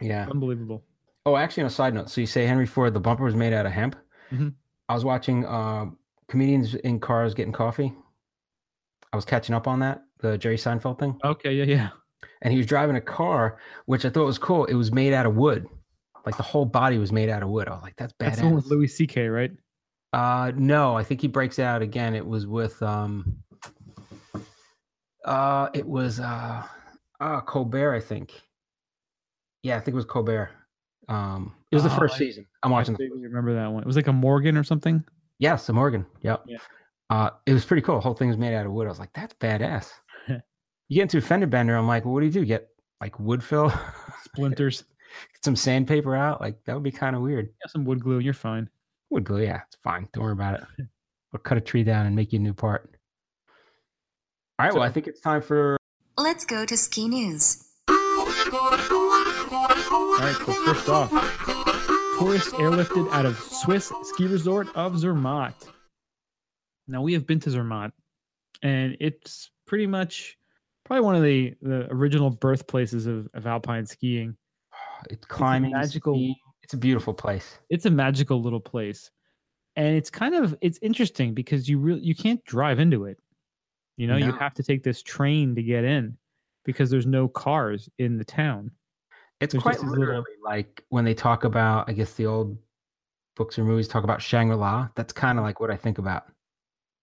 Yeah. Unbelievable. Oh, actually, on a side note, so you say Henry Ford, the bumper was made out of hemp. Mhm. I was watching uh, comedians in cars getting coffee. I was catching up on that, the Jerry Seinfeld thing, Okay, yeah, yeah. and he was driving a car, which I thought was cool. It was made out of wood, like the whole body was made out of wood. I was like, that's That's the one with. Louis C.K. Right? Uh, no, I think he breaks out again. It was with um, uh, it was uh, uh, Colbert, I think. Yeah, I think it was Colbert. Um, it was the Oh, first I- season. I'm I watching. the remember that one. It was like a Morgan or something. Yes, the Morgan. Yep. Yeah. Uh, it was pretty cool. The whole thing was made out of wood. I was like, that's badass. <laughs> you get into a fender bender. I'm like, well, what do you do? Get like wood fill, <laughs> Splinters. get some sandpaper out. Like that would be kind of weird. Yeah, some wood glue, and you're fine. Wood glue, yeah, it's fine. Don't worry about it. <laughs> Or cut a tree down and make you a new part. All right. well, I think it's time for. Let's go to ski news. All right, so first off, tourists airlifted out of Swiss ski resort of Zermatt. Now we have been to Zermatt, and it's pretty much probably one of the, the original birthplaces of, of alpine skiing. <sighs> It's climbing. magical- skiing. It's a beautiful place. It's a magical little place, and it's kind of it's interesting because you really you can't drive into it. You know, you have to take this train to get in because there's no cars in the town. It's There's quite these little- literally like when they talk about, I guess the old books or movies talk about Shangri La. That's kind of like what I think about.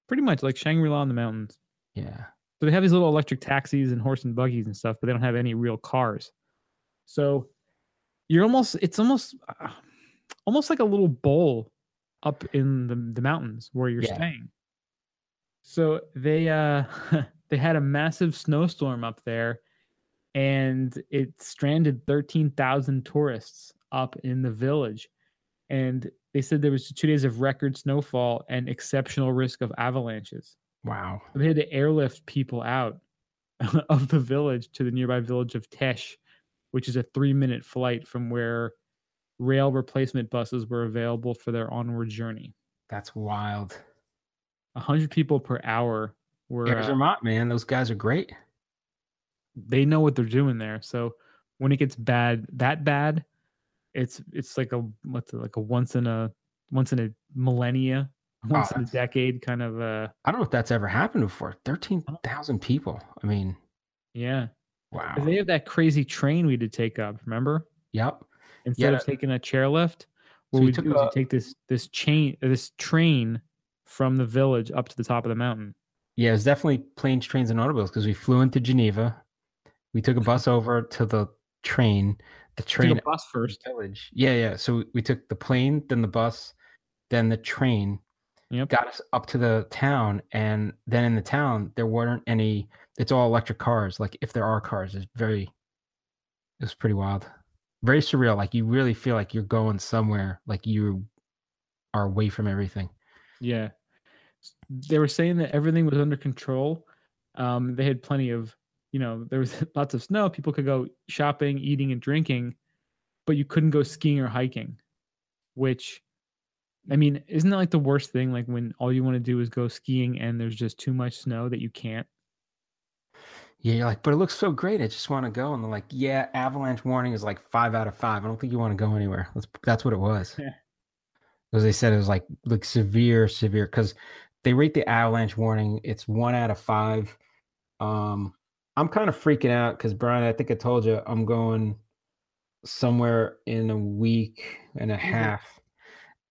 Pretty much like Shangri La in the mountains. Yeah. So they have these little electric taxis and horse and buggies and stuff, but they don't have any real cars. So you're almost it's almost uh, almost like a little bowl up in the, the mountains where you're Yeah. staying. So they uh <laughs> they had a massive snowstorm up there and it stranded 13,000 tourists up in the village. And they said there was 2 days of record snowfall and exceptional risk of avalanches Wow. they had to airlift people out <laughs> of the village to the nearby village of Täsch, which is a three minute flight from where rail replacement buses were available for their onward journey. That's wild. A hundred people per hour were uh, Vermont, man. Those guys are great. They know what they're doing there. So when it gets bad, that bad, it's it's like a what's it like a once in a once in a millennia, once in a decade kind of uh I don't know if that's ever happened before. 13,000 people. I mean, yeah. Wow. They have that crazy train we did take up, remember? Yep. instead of taking a chairlift, what So we we took do is you a- take this this chain uh, this train from the village up to the top of the mountain. Yeah, it was definitely planes, trains, and automobiles because we flew into Geneva. We took a bus over to the train. The train a bus first. village. Yeah, yeah. So we took the plane, then the bus, then the train. Yep. Got us up to the town, and then in the town there weren't any. It's all electric cars. Like if there are cars, it's very. It was pretty wild, very surreal. Like you really feel like you're going somewhere. Like you are away from everything. Yeah. They were saying that everything was under control. Um, they had plenty of, you know, there was <laughs> lots of snow. People could go shopping, eating, and drinking, but you couldn't go skiing or hiking. Which, I mean, isn't that like the worst thing? Like when all you want to do is go skiing and there's just too much snow that you can't. Yeah, you're like, but it looks so great. I just want to go. And they're like, yeah, avalanche warning is like five out of five. I don't think you want to go anywhere. That's that's what it was. Yeah. Because they said it was like like severe, severe. Because they rate the avalanche warning. It's one out of five. Um, I'm kind of freaking out because Brian, I think I told you I'm going somewhere in a week and a half,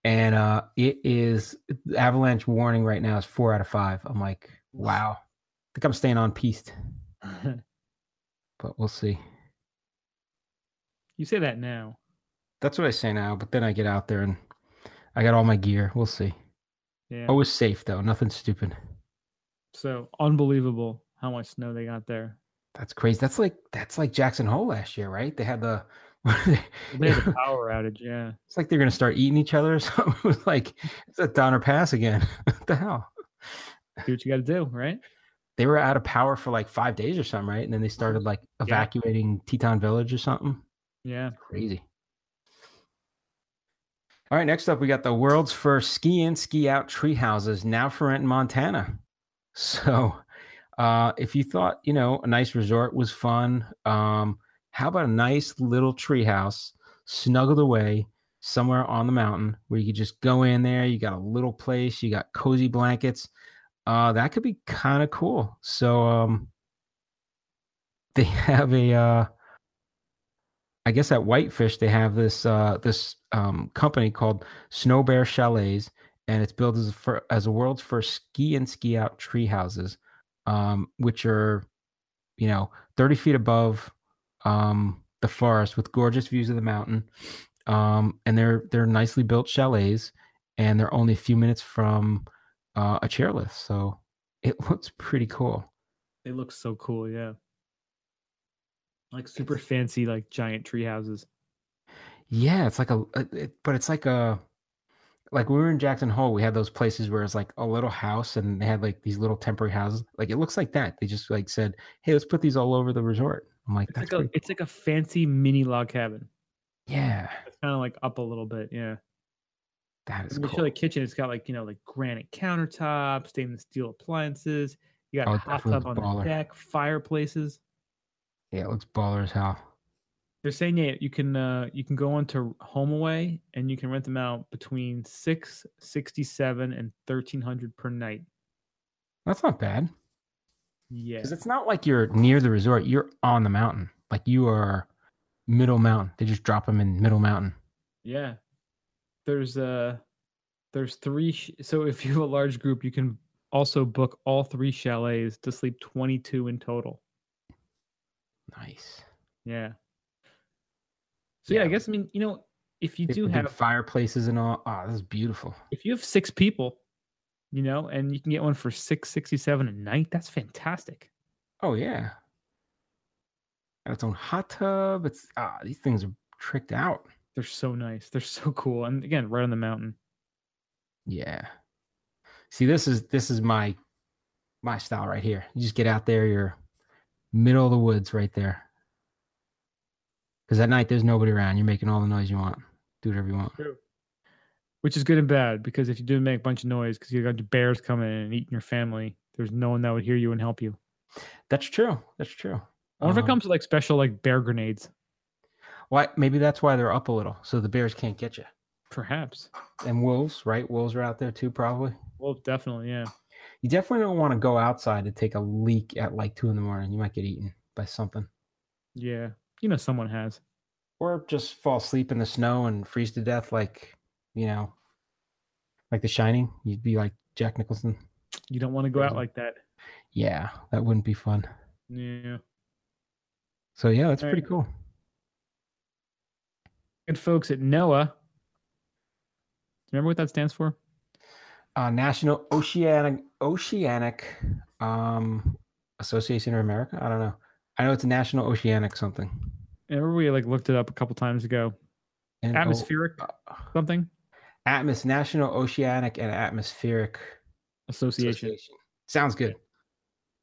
and uh, it is avalanche warning right now is four out of five. I'm like, wow. I think I'm staying on piste <laughs> but we'll see. you say that now. That's what I say now, but then I get out there and I got all my gear. We'll see. Yeah. Always safe though, nothing stupid. So unbelievable how much snow they got there. That's crazy. That's like that's like Jackson Hole last year, right? They had the They had a <laughs> power outage. Yeah. it's like they're gonna start eating each other or <laughs> something. It was like it's a Donner Pass again. <laughs> what the hell? Do what you got to do, right? They were out of power for like five days or something, right? And then they started like evacuating Teton Village or something. Yeah. Crazy. All right, next up, we got the world's first ski in, ski out tree houses now for rent in Montana. So Uh, if you thought, you know, a nice resort was fun, um, how about a nice little tree house snuggled away somewhere on the mountain where you could just go in there? You got a little place, you got cozy blankets. Uh, that could be kind of cool. So, um, <laughs> they have a, uh, I guess at Whitefish they have this uh, this um, company called Snow Bear Chalets, and it's built as a, as a world's first ski and ski out tree houses, um, which are, you know, thirty feet above um, the forest with gorgeous views of the mountain, um, and they're they're nicely built chalets, and they're only a few minutes from uh, a chairlift, so it <laughs> looks pretty cool. They look so cool, yeah. Like super fancy, like giant tree houses. Yeah, it's like a, a- it, but it's like a, like we were in Jackson Hole, we had those places where it's like a little house and they had like these little temporary houses. Like it looks like that. They just like said, "Hey, let's put these all over the resort." I'm like, It's that's like a pretty it's like a fancy mini log cabin. yeah, It's kind of like up a little bit, yeah. that is cool. the kitchen. It's got like you know like granite countertops, stainless steel appliances. You got Oh, a hot tub on baller. the deck, fireplaces. yeah, it looks baller as hell. They're saying yeah, you can uh you can go onto HomeAway and you can rent them out between six sixty seven and thirteen hundred per night. That's not bad Yeah, because it's not like you're near the resort. You're on the mountain. Like you are middle mountain. They just drop them in middle mountain. yeah. There's uh there's three. Sh- so if you have a large group, you can also book all three chalets to sleep twenty two in total. Nice. Yeah. So yeah, I guess I mean you know if you They do have fireplaces and all. Oh, this is beautiful. if you have six people, you know, and you can get one for six sixty seven a night, that's fantastic. Oh yeah. Got its own hot tub. It's ah, these things are tricked out. They're so nice. They're so cool. And again, right on the mountain. Yeah. See, this is this is my my style right here. You just get out there, you're middle of the woods right there. Because at night there's nobody around. You're making all the noise you want. Do whatever you want. True. Which is good and bad because if you do make a bunch of noise because you got the bears coming in and eating your family, there's no one that would hear you and help you. That's true. That's true. I wonder if it Um, comes with like special like bear grenades. Why? Maybe that's why they're up a little, so the bears can't get you. Perhaps. And wolves, right? Wolves are out there too, probably. Wolves, definitely, yeah. You definitely don't want to go outside to take a leak at like two in the morning. You might get eaten by something. Yeah. You know someone has. or just fall asleep in the snow and freeze to death like you know like the shining you'd be like jack nicholson You don't want to go out like that. yeah that wouldn't be fun Yeah. so yeah that's All pretty right. cool Good folks at NOAA. Remember what that stands for? uh national oceanic oceanic um association of america i don't know i know it's national oceanic something Remember we like looked it up a couple times ago. and Atmospheric uh, something atmos national oceanic and atmospheric association. association sounds good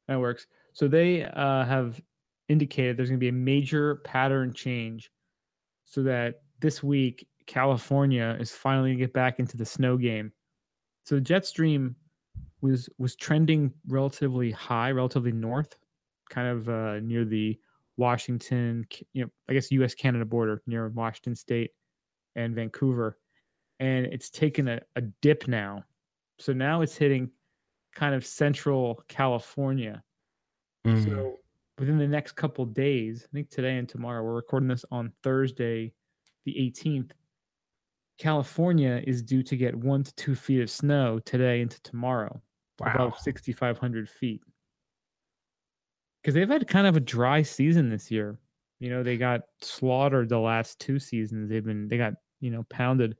That works. So they uh, have indicated there's going to be a major pattern change so that this week California is finally going to get back into the snow game. So the jet stream was was trending relatively high, relatively north, kind of uh, near the Washington, you know, I guess U.S. Canada border near Washington State and Vancouver, and it's taken a, a dip now. So now it's hitting kind of central California. Mm. So within the next couple days, I think today and tomorrow, we're recording this on Thursday, the 18th. California is due to get one to two feet of snow today into tomorrow, wow above 6,500 feet. Because they've had kind of a dry season this year. You know, they got slaughtered the last two seasons. They've been, they got, you know, pounded.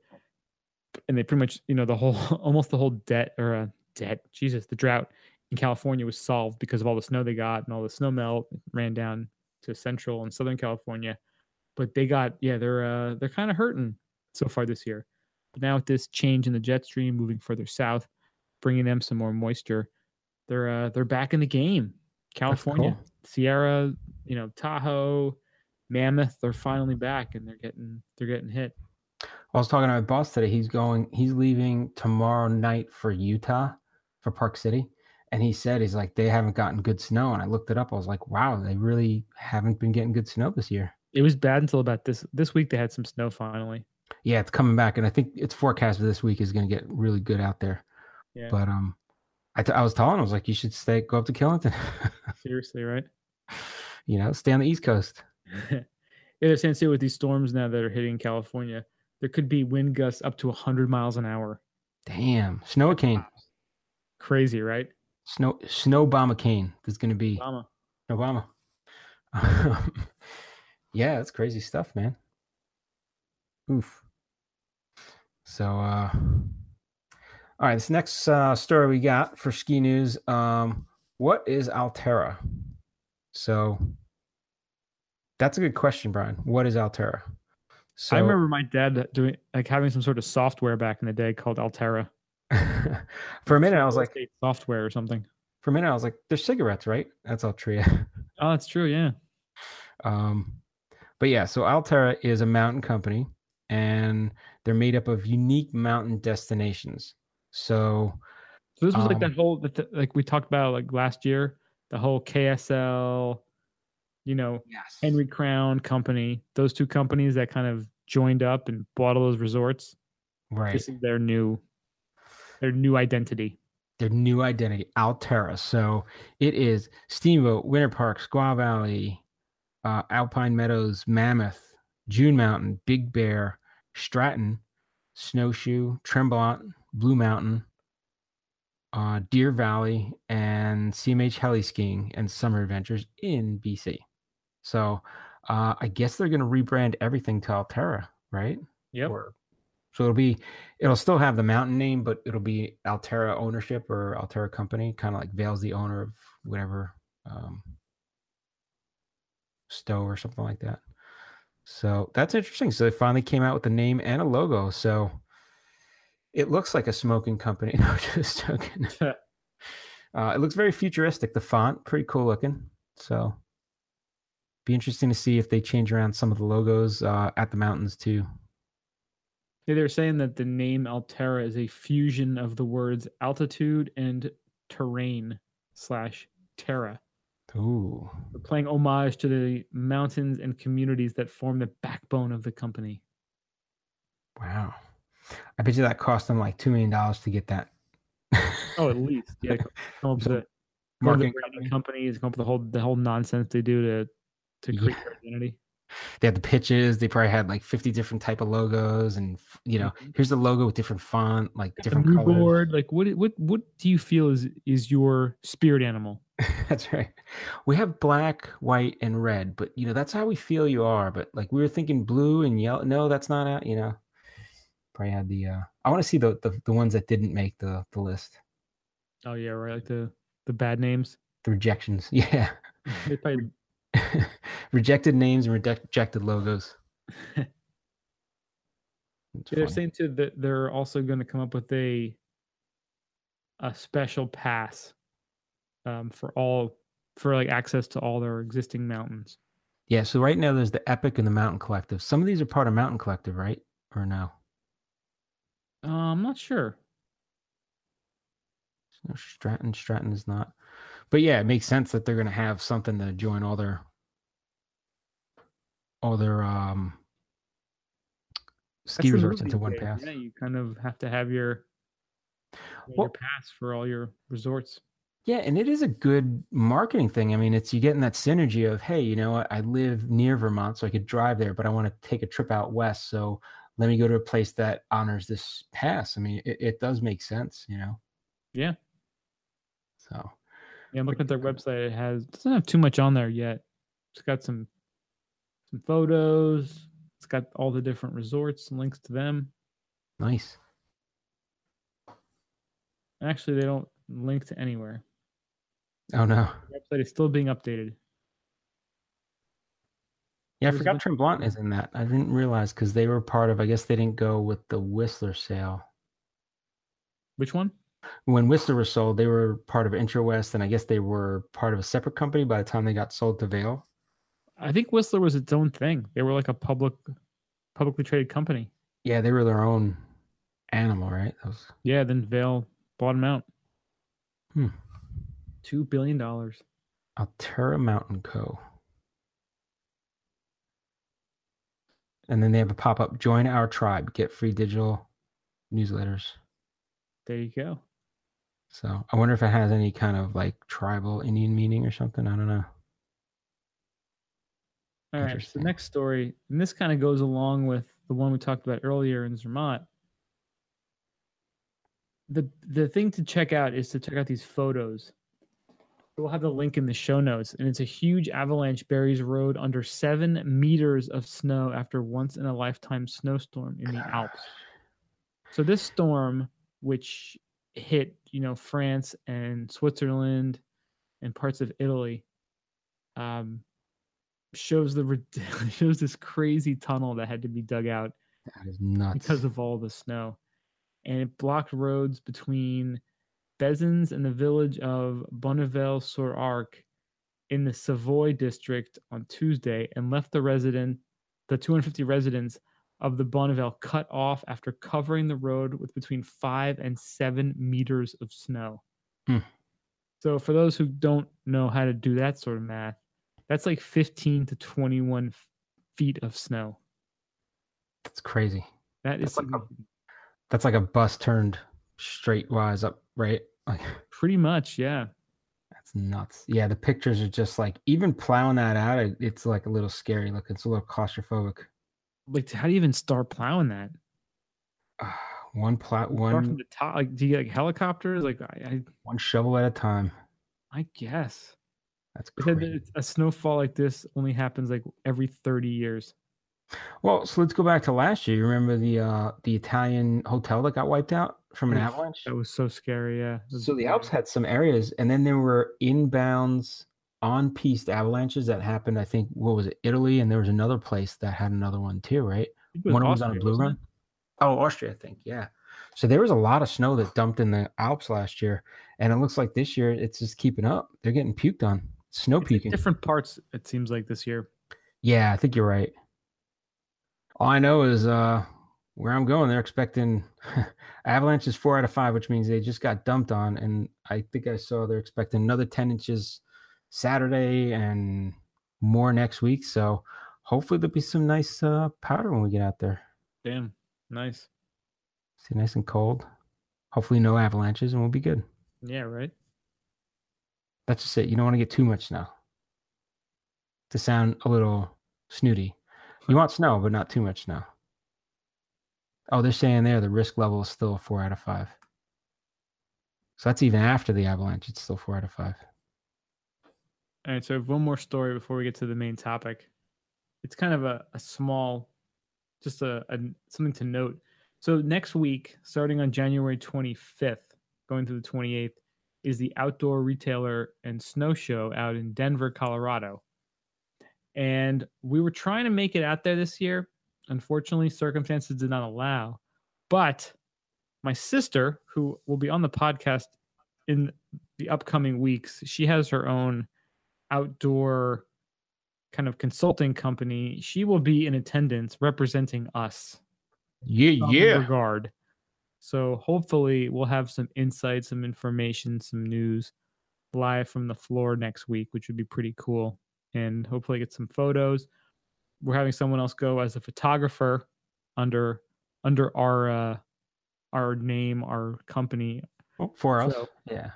And they pretty much, you know, the whole, <laughs> almost the whole debt or uh, debt, Jesus, the drought in California was solved because of all the snow they got and all the snow melt ran down to central and southern California. But they got yeah, they're uh, they're kind of hurting so far this year. But now with this change in the jet stream moving further south, bringing them some more moisture, they're uh, they're back in the game. California, cool. Sierra, you know Tahoe, Mammoth, they're finally back and they're getting they're getting hit. I was talking to my boss today. He's going. He's leaving tomorrow night for Utah, for Park City, and he said he's like they haven't gotten good snow, and I looked it up. I was like, wow, they really haven't been getting good snow this year. It was bad until about this this week. They had some snow finally. Yeah, it's coming back, and I think it's forecast for this week is going to get really good out there. Yeah, But um, I, t- I was telling him, I was like, you should stay, go up to Killington. <laughs> seriously, right? you know, stay on the East Coast. <laughs> yeah, they're saying with these storms now that are hitting California, there could be wind gusts up to 100 miles an hour. Damn, snow cane, Crazy, right? snow snow bomber cane. There's going to be Obama. Obama. <laughs> yeah, that's crazy stuff, man. Oof. So, uh, all right, this next uh, story we got for ski news. Um, what is Alterra? So, that's a good question, Brian. What is Alterra? So, I remember my dad doing like having some sort of software back in the day called Altera. <laughs> for a minute, I was like, software or something. for a minute, I was like, there's cigarettes, right? That's Altria. <laughs> Oh, that's true. Yeah. Um, but yeah, so Alterra is a mountain company, and they're made up of unique mountain destinations. So So this was like Um, that whole that like we talked about like last year, the whole KSL, you know, yes, Henry Crown company, those two companies that kind of joined up and bought all those resorts. right, This is their new their new identity. their new identity, Alterra. So it is Steamboat, Winter Park, Squaw Valley, uh, Alpine Meadows, Mammoth, June Mountain, Big Bear, Stratton, Snowshoe, Tremblant, Blue Mountain, uh, Deer Valley, and CMH Heli Skiing and Summer Adventures in BC. So uh, I guess they're going to rebrand everything to Alterra, right? Yep. Or- so it'll be, it'll still have the mountain name, but it'll be Alterra ownership or Alterra company, kind of like Vail's the owner of whatever um, Stowe or something like that. So that's interesting. So they finally came out with a name and a logo. So it looks like a smoking company. <laughs> No, just joking. <laughs> Uh, it looks very futuristic. The font, pretty cool looking. So be interesting to see if they change around some of the logos uh, at the mountains too. Yeah, they're saying that the name Alterra is a fusion of the words altitude and terrain slash terra. Ooh, They're playing homage to the mountains and communities that form the backbone of the company. wow! I bet you that cost them like two million dollars to get that. Oh, at least yeah. <laughs> Come up with So, a, come up with marketing company. companies, come up with the whole the whole nonsense they do to to create Yeah. their identity. They had the pitches. They probably had like fifty different type of logos, and you know, Mhm. here's the logo with different font, like different colors. board, like what what what do you feel is is your spirit animal? <laughs> That's right. We have black, white, and red, but you know that's how we feel you are. But like we were thinking blue and yellow. No, that's not it. You know, probably had the. uh I want to see the, the the ones that didn't make the the list. Oh yeah, right. Like the the bad names. The rejections. <laughs> Yeah, <laughs> They probably <laughs> rejected names and rejected logos. They're saying too that they're also going to come up with a a special pass um, for all for like access to all their existing mountains. Yeah. So right now there's the Epic and the Mountain Collective. Some of these are part of Mountain Collective, right? Or no? Uh, I'm not sure. No, Stratton. Stratton is not. But yeah, it makes sense that they're going to have something to join all their all their um ski the resorts into one pass. Yeah, you kind of have to have your your Well- pass for all your resorts. Yeah, and it is a good marketing thing. I mean, it's you getting that synergy of, hey, you know what? I live near Vermont, so I could drive there, but I want to take a trip out west. So let me go to a place that honors this pass. I mean, it, it does make sense, you know. Yeah. So Yeah, I'm looking at their website. It has doesn't have too much on there yet. It's got some some photos. It's got all the different resorts and links to them. nice. Actually, they don't link to anywhere. Oh no. The website is still being updated. Yeah, I forgot bunch of Tremblant is in that. I didn't realize because they were part of. I guess they didn't go with the Whistler sale. Which one? When Whistler was sold, they were part of IntraWest, and I guess they were part of a separate company by the time they got sold to Vail. I think Whistler was its own thing. They were like a public, publicly traded company. Yeah, they were their own animal, right? That was Yeah, then Vail bought them out. Hmm. Two billion dollars. Alterra Mountain Co. And then they have a pop up join our tribe, get free digital newsletters. There you go. So I wonder if it has any kind of like tribal Indian meaning or something. I don't know. All right. So the next story, and this kind of goes along with the one we talked about earlier in Zermatt. The the thing to check out is to check out these photos. We'll have the link in the show notes, and it's a huge avalanche buries road under seven meters of snow after once in a lifetime snowstorm in the Alps. So this storm, which hit, you know, France and Switzerland and parts of Italy, um, shows the <laughs> shows this crazy tunnel that had to be dug out That is nuts. because of all the snow, and it blocked roads between Bessans and the village of Bonneval-sur-Arc in the Savoy district on Tuesday, and left the resident, the 250 residents of the Bonneval cut off after covering the road with between five and seven meters of snow. Hmm. So, for those who don't know how to do that sort of math, that's like 15 to 21 feet of snow. That's crazy. That is That's like a- That's like a bus turned straight wise up, right? Like <laughs> pretty much, yeah. that's nuts. Yeah, the pictures are just like even plowing that out. it- It's like a little scary looking. It's a little claustrophobic. Like, how do you even start plowing that? Ah, <sighs> one plow, Start from one the top. Like, do you get like helicopters? Like, I, one shovel at a time. I, I guess. That's crazy. a snowfall like this only happens like every 30 years. Well, so let's go back to last year. You remember the uh the Italian hotel that got wiped out from an Oof, avalanche? That was so scary. Yeah. So the Alps had some areas, and then there were inbounds on piste avalanches that happened. I think what was it, Italy, and there was another place that had another one too, right? I think it One was on a blue run. Oh, Austria, I think. Yeah. So there was a lot of snow that dumped in the Alps last year, and it looks like this year it's just keeping up. They're getting puked on, snow it? It's puking. different parts. It seems like this year. Yeah, I think you're right. All I know is uh where I'm going, they're expecting <laughs> avalanche is four out of five, which means they just got dumped on. And I think I saw they're expecting another 10 inches Saturday and more next week. So hopefully there'll be some nice uh powder when we get out there. Damn. Nice. See nice and cold. Hopefully no avalanches and we'll be good. Yeah. Right. That's just it. You don't want to get too much snow. To sound a little snooty. You want snow, but not too much snow. Oh, they're saying there the risk level is still four out of five. So that's even after the avalanche. It's still four out of five. All right. So one more story before we get to the main topic. It's kind of a, a small, just a, a something to note. So next week, starting on January 25th, going through the 28th, is the outdoor retailer and snow show out in Denver, Colorado. And we were trying to make it out there this year. Unfortunately, circumstances did not allow. But my sister, who will be on the podcast in the upcoming weeks, she has her own outdoor kind of consulting company. She will be in attendance representing us Yeah, some regard. So hopefully we'll have some insight, some information, some news live from the floor next week, which would be pretty cool. And hopefully get some photos. We're having someone else go as a photographer under under our uh our name, our company. Oh, for us. So- yeah.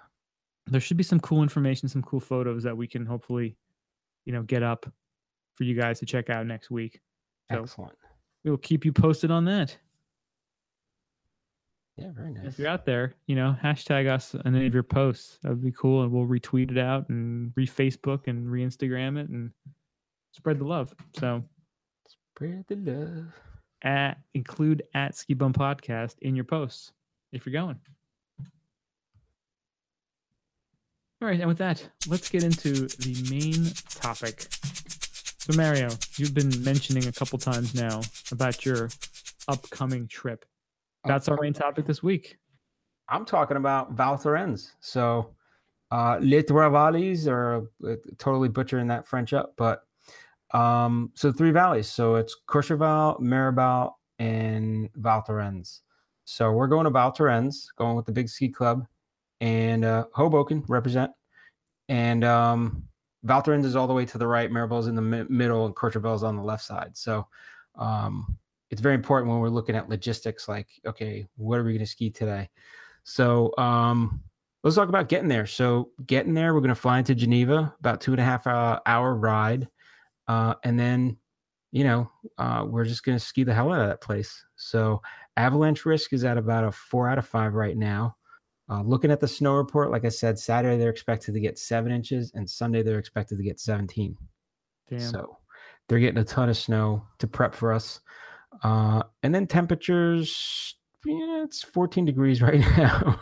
There should be some cool information, some cool photos that we can hopefully, you know, get up for you guys to check out next week. So Excellent. we will keep you posted on that. Yeah, very nice. If you're out there, you know, hashtag us on any of your posts. That would be cool. And we'll retweet it out and re Facebook and re Instagram it and spread the love. So Spread the love. at include at Ski Bum Podcast in your posts if you're going. All right, and with that, let's get into the main topic. So Mario, you've been mentioning a couple times now about your upcoming trip. That's our main topic this week. I'm talking about Val Thorens. So, uh, Les Trois Valleys, or uh, totally butchering that French up, but um, so three valleys. So it's Courchevel, Méribel, and Val Thorens. So we're going to Val Thorens, going with the Big Ski Club, and uh, Hoboken represent. and um, Val Thorens is all the way to the right, Méribel's in the mi- middle, and Courchevel's on the left side. So um, it's very important when we're looking at logistics. Like, okay, what are we going to ski today? So um, let's talk about getting there. So getting there, we're going to fly into Geneva, about two and a half uh, hour ride, uh, and then you know uh, we're just going to ski the hell out of that place. So avalanche risk is at about a four out of five right now. Uh, looking at the snow report, like I said, Saturday they're expected to get seven inches, and Sunday they're expected to get 17. Damn. So they're getting a ton of snow to prep for us. Uh, and then temperatures, yeah, it's 14 degrees <laughs> right now,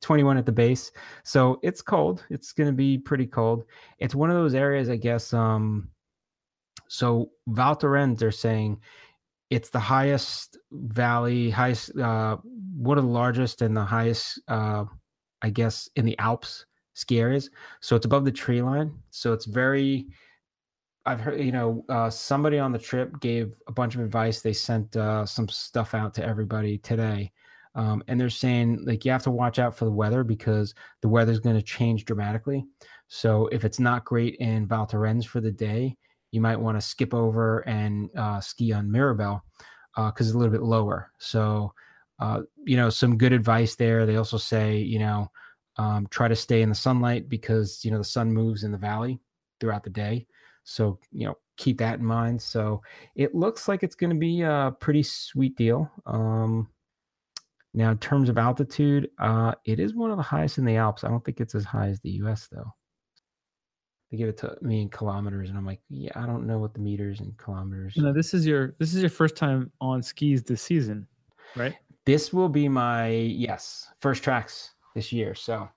21 at the base. So it's cold. It's going to be pretty cold. It's one of those areas, I guess. Um, so Val Thorens, they're saying it's the highest valley, highest, uh, one of the largest and the highest, uh, I guess, in the Alps ski areas. So it's above the tree line. So it's very, I've heard, you know, uh, somebody on the trip gave a bunch of advice. They sent uh, some stuff out to everybody today. Um, and they're saying like you have to watch out for the weather because the weather's going to change dramatically. So if it's not great in Val Thorens for the day, you might want to skip over and uh, ski on Méribel because uh, it's a little bit lower. So, uh, you know, some good advice there. They also say, you know, um, try to stay in the sunlight because, you know, the sun moves in the valley throughout the day. So, you know, keep that in mind. So it looks like it's going to be a pretty sweet deal. Um, now, in terms of altitude, uh, it is one of the highest in the Alps. I don't think it's as high as the US, though they give it to me in kilometers and i'm like yeah i don't know what the meters and kilometers you know this is your this is your first time on skis this season right this will be my yes first tracks this year so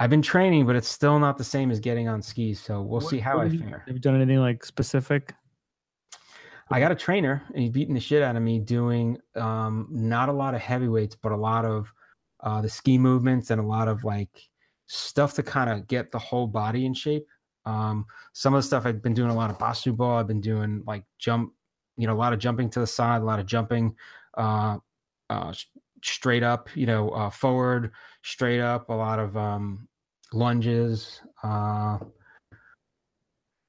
i've been training but it's still not the same as getting on skis so we'll what, see how i fare have you done anything like specific i got a trainer and he's beating the shit out of me doing um not a lot of heavyweights but a lot of uh the ski movements and a lot of like stuff to kind of get the whole body in shape um, some of the stuff I've been doing a lot of Bosu ball. I've been doing like jump, you know, a lot of jumping to the side, a lot of jumping uh, uh, straight up, you know, uh, forward, straight up, a lot of um, lunges. Uh,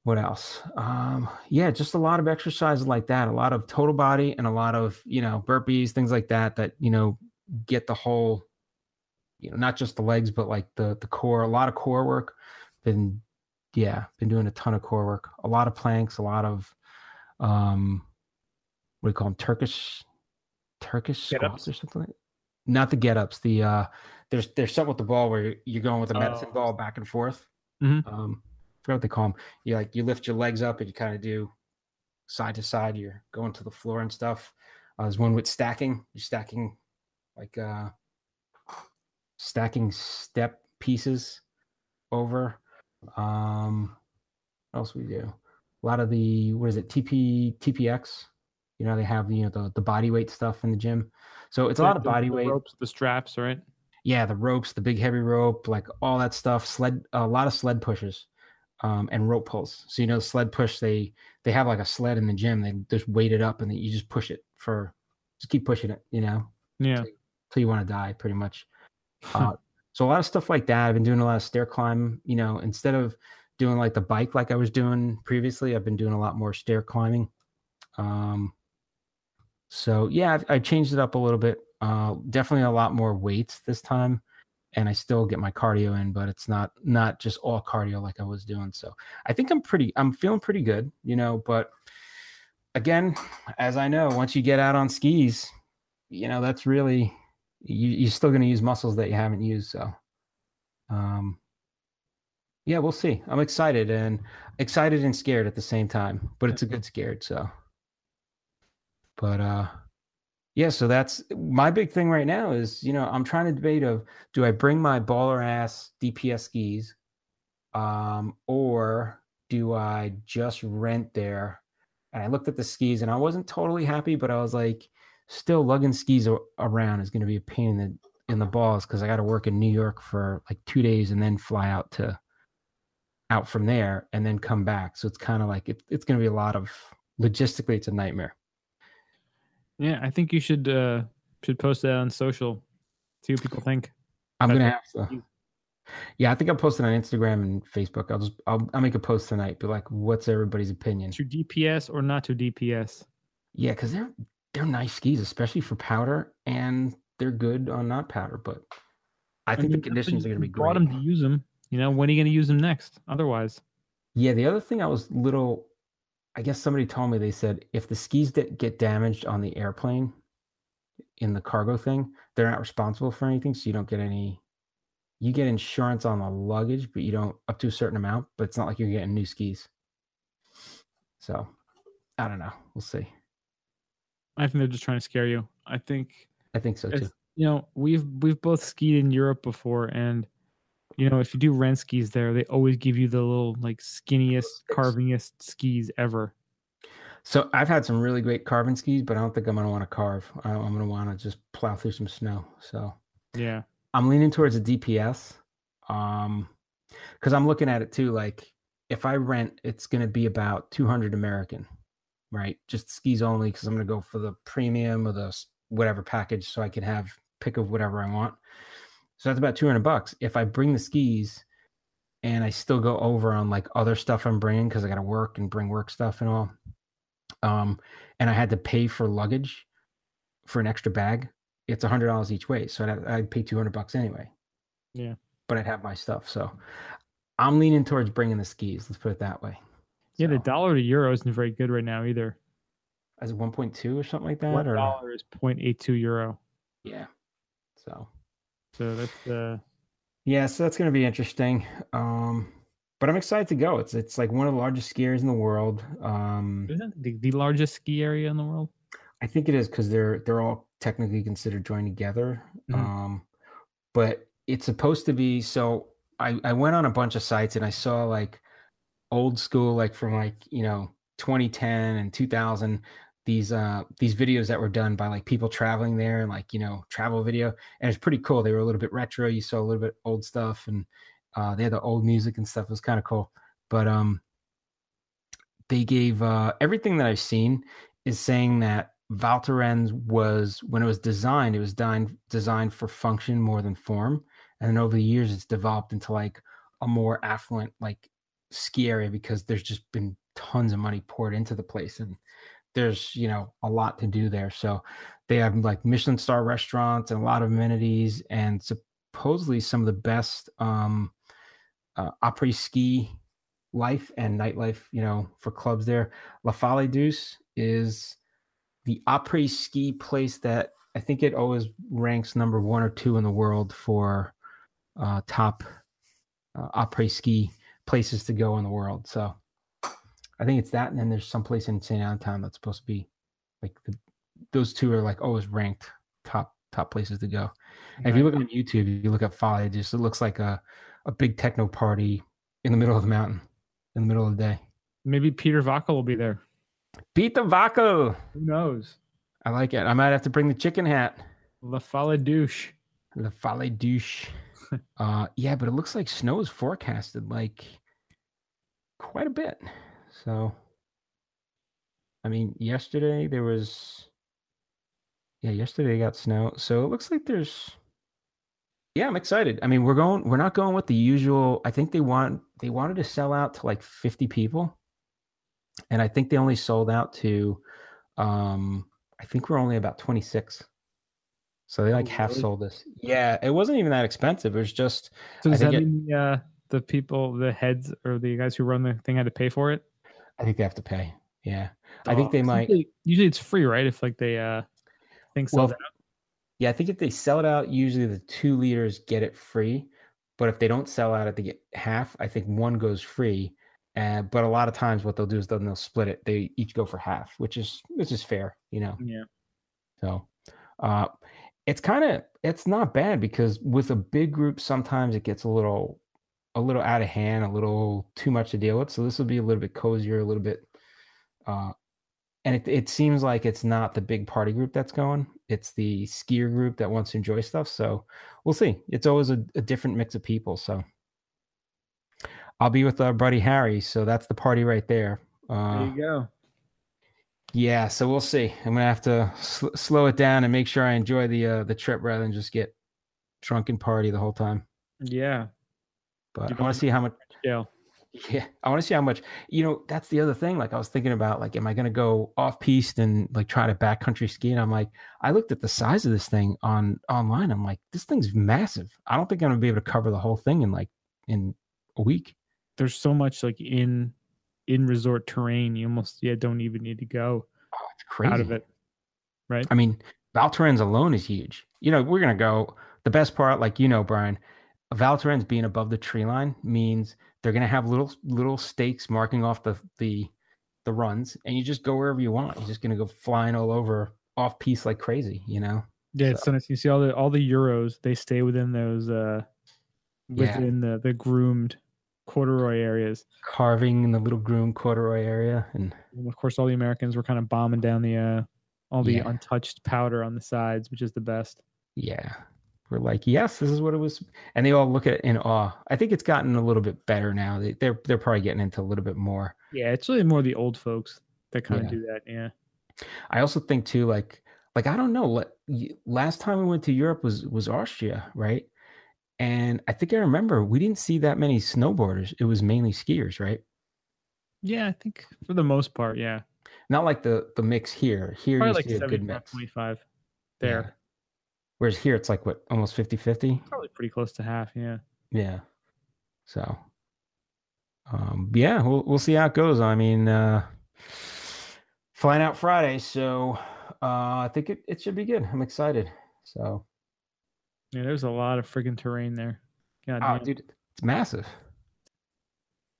what else? Um, yeah, just a lot of exercises like that, a lot of total body and a lot of, you know, burpees, things like that, that, you know, get the whole, you know, not just the legs, but like the, the core, a lot of core work. Been yeah, been doing a ton of core work, a lot of planks, a lot of um, what do you call them? Turkish, Turkish squats or something. Like Not the get ups. The uh, there's there's something with the ball where you're going with a medicine oh. ball back and forth. Mm-hmm. Um, I forgot what they call them. You like you lift your legs up and you kind of do side to side. You're going to the floor and stuff. Uh, there's one with stacking. You're stacking like uh, stacking step pieces over um, what else we do? A lot of the what is it? TP TPX. You know they have you know the the body weight stuff in the gym. So it's a lot of body the weight. Ropes, the straps, right? Yeah, the ropes, the big heavy rope, like all that stuff. Sled, a lot of sled pushes, um, and rope pulls. So you know, sled push. They they have like a sled in the gym. They just weight it up and then you just push it for, just keep pushing it. You know. Yeah. Until, you want to die, pretty much. <laughs> Uh, so a lot of stuff like that. I've been doing a lot of stair climb. You know, instead of doing like the bike like I was doing previously, I've been doing a lot more stair climbing. Um, so yeah, I've, I changed it up a little bit. Uh, definitely a lot more weights this time, and I still get my cardio in, but it's not not just all cardio like I was doing. So I think I'm pretty, I'm feeling pretty good, you know. But again, as I know, once you get out on skis, you know that's really you, you're still going to use muscles that you haven't used. So, um, yeah, we'll see. I'm excited and excited and scared at the same time, but it's a good scared. So, but uh, yeah. So that's my big thing right now. Is you know I'm trying to debate of do I bring my baller ass DPS skis, um, or do I just rent there? And I looked at the skis and I wasn't totally happy, but I was like, still lugging skis around is going to be a pain in the in the balls because I got to work in New York for like two days and then fly out to out from there and then come back. So it's kind of like it, it's going to be a lot of logistically, it's a nightmare. Yeah, I think you should uh should post that on social. See what people think. I'm gonna have to. Yeah, I think I'll post it on Instagram and Facebook. I'll just I'll, I'll make a post tonight. Be like, what's everybody's opinion? To DPS or not to DPS? Yeah, because they're they're nice skis, especially for powder, and they're good on not powder. But I think mean, the conditions are going to be great. Brought them to use them. You know, when are you going to use them next? Otherwise, Yeah, the other thing I was little, I guess somebody told me they said if the skis that get damaged on the airplane in the cargo thing, they're not responsible for anything, so you don't get any. You get insurance on the luggage, but you don't up to a certain amount. But it's not like you're getting new skis. So, I don't know. We'll see. I think they're just trying to scare you. I think I think so too. you know we've we've both skied in Europe before, and you know if you do rent skis there, they always give you the little like skinniest, carvingest skis ever. So I've had some really great carving skis, but I don't think I'm gonna want to carve. I'm gonna want to just plow through some snow. So Yeah, I'm leaning towards a DPS. Um, because I'm looking at it too. Like if I rent, it's gonna be about 200 American, right? Just skis only, because I'm gonna go for the premium or the whatever package, so I can have pick of whatever I want. So that's about 200 bucks. If I bring the skis, and I still go over on like other stuff I'm bringing because I got to work and bring work stuff and all. Um, and I had to pay for luggage for an extra bag. It's a hundred dollars each way, so I'd, I'd pay two hundred bucks anyway. Yeah. but I'd have my stuff. So I'm leaning towards bringing the skis. Let's put it that way. yeah. The dollar to euro isn't very good right now either. as 1.2 or something like that, One or dollar is 0.82 euro. yeah. So So that's uh yeah, so that's going to be interesting. Um, but I'm excited to go. It's it's like one of the largest skiers in the world. Um, isn't it the, the largest ski area in the world. I think it is because they're they're all technically considered joined together. Mhm. Um, but it's supposed to be so. I I went on a bunch of sites and I saw like old school, like from like you know 2010 and 2000. These uh these videos that were done by like people traveling there and like you know travel video and it's pretty cool. They were a little bit retro. You saw a little bit old stuff and uh, they had the old music and stuff. It was kind of cool. But um, they gave uh, everything that I've seen is saying that Val Thorens was when it was designed, it was designed designed for function more than form, and then over the years, it's developed into like a more affluent like ski area because there's just been tons of money poured into the place, and there's you know a lot to do there. So they have like Michelin star restaurants and a lot of amenities, and supposedly some of the best um, uh, après ski life and nightlife, you know, for clubs there. La Folle Douce is the après ski place that I think it always ranks number one or two in the world for uh, top uh, après ski places to go in the world. So I think it's that, and then there's some place in St. Anton that's supposed to be like the, those two are like always ranked top top places to go. And if you look on YouTube, you look at Folly, it just it looks like a a big techno party in the middle of the mountain, in the middle of the day. maybe Peter Vaca will be there. Peter Vaco. Who knows? I like it. I might have to bring the chicken hat. La Folle douche. La Folle douche. <laughs> uh yeah, but it looks like snow is forecasted like quite a bit. So I mean, yesterday there was yeah, yesterday got snow. So it looks like there's yeah, I'm excited. I mean, we're going we're not going with the usual. I think they want they wanted to sell out to like 50 people. And I think they only sold out to um I think we're only about 26. So they like Oh, half really? sold this. Yeah, it wasn't even that expensive. It was just So does that it- mean the, uh, the people, the heads, or the guys who run the thing had to pay for it? I think they have to pay. Yeah. I think they might Usually, usually it's free, right? If like they uh think so. Well, Yeah, I think if they sell it out, usually the two liters get it free. But if they don't sell out they get half. I think one goes free. Uh, but a lot of times, what they'll do is then they'll split it. They each go for half, which is which is fair, you know. yeah. So, uh, it's kind of it's not bad because with a big group, sometimes it gets a little a little out of hand, a little too much to deal with. So this will be a little bit cozier, a little bit. Uh, and it, it seems like it's not the big party group that's going it's the skier group that wants to enjoy stuff so we'll see it's always a, a different mix of people so i'll be with our buddy harry so that's the party right there uh, There you go. yeah so we'll see i'm gonna have to sl- slow it down and make sure i enjoy the uh, the trip rather than just get drunk and party the whole time Yeah. But You I want to see how much. Yeah. <laughs> Yeah, I want to see how much. You know, that's the other thing. Like I was thinking about, like, am I going to go off piste and like try to backcountry ski? And I'm like, I looked at the size of this thing on online. I'm like, this thing's massive. I don't think I'm gonna be able to cover the whole thing in like in a week. There's so much like in in resort terrain. You almost yeah don't even need to go Oh, it's crazy. out of it. Right. I mean, Val Thorens alone is huge. You know, we're gonna go. The best part, like you know, Brian, Val Thorens being above the tree line means they're gonna have little little stakes marking off the the the runs, and you just go wherever you want. You're just gonna go flying all over off piece like crazy. You know. Yeah, it's so nice. You see all the all the euros. They stay within those uh Yeah. within the the groomed corduroy areas. carving in the little groom corduroy area and And of course, all the Americans were kind of bombing down the uh all the Yeah. untouched powder on the sides, which is the best. yeah we're like yes this is what it was and they all look at it in awe i think it's gotten a little bit better now they, they're they're probably getting into a little bit more Yeah, it's really more the old folks that kind Yeah. of do that. Yeah. i also think too like like i don't know last time we went to europe was was austria right and i think i remember we didn't see that many snowboarders it was mainly skiers right Yeah, I think for the most part, yeah. not like the the mix here here Probably you like see a good mix 25 Yeah. there. Whereas here it's like what almost 50 50 Probably pretty close to half, yeah. Yeah. So, um, yeah, we'll we'll see how it goes. I mean, uh, flying out Friday, so uh, I think it, it should be good. I'm excited. So, Yeah, there's a lot of friggin' terrain there. God oh, dude, it's massive.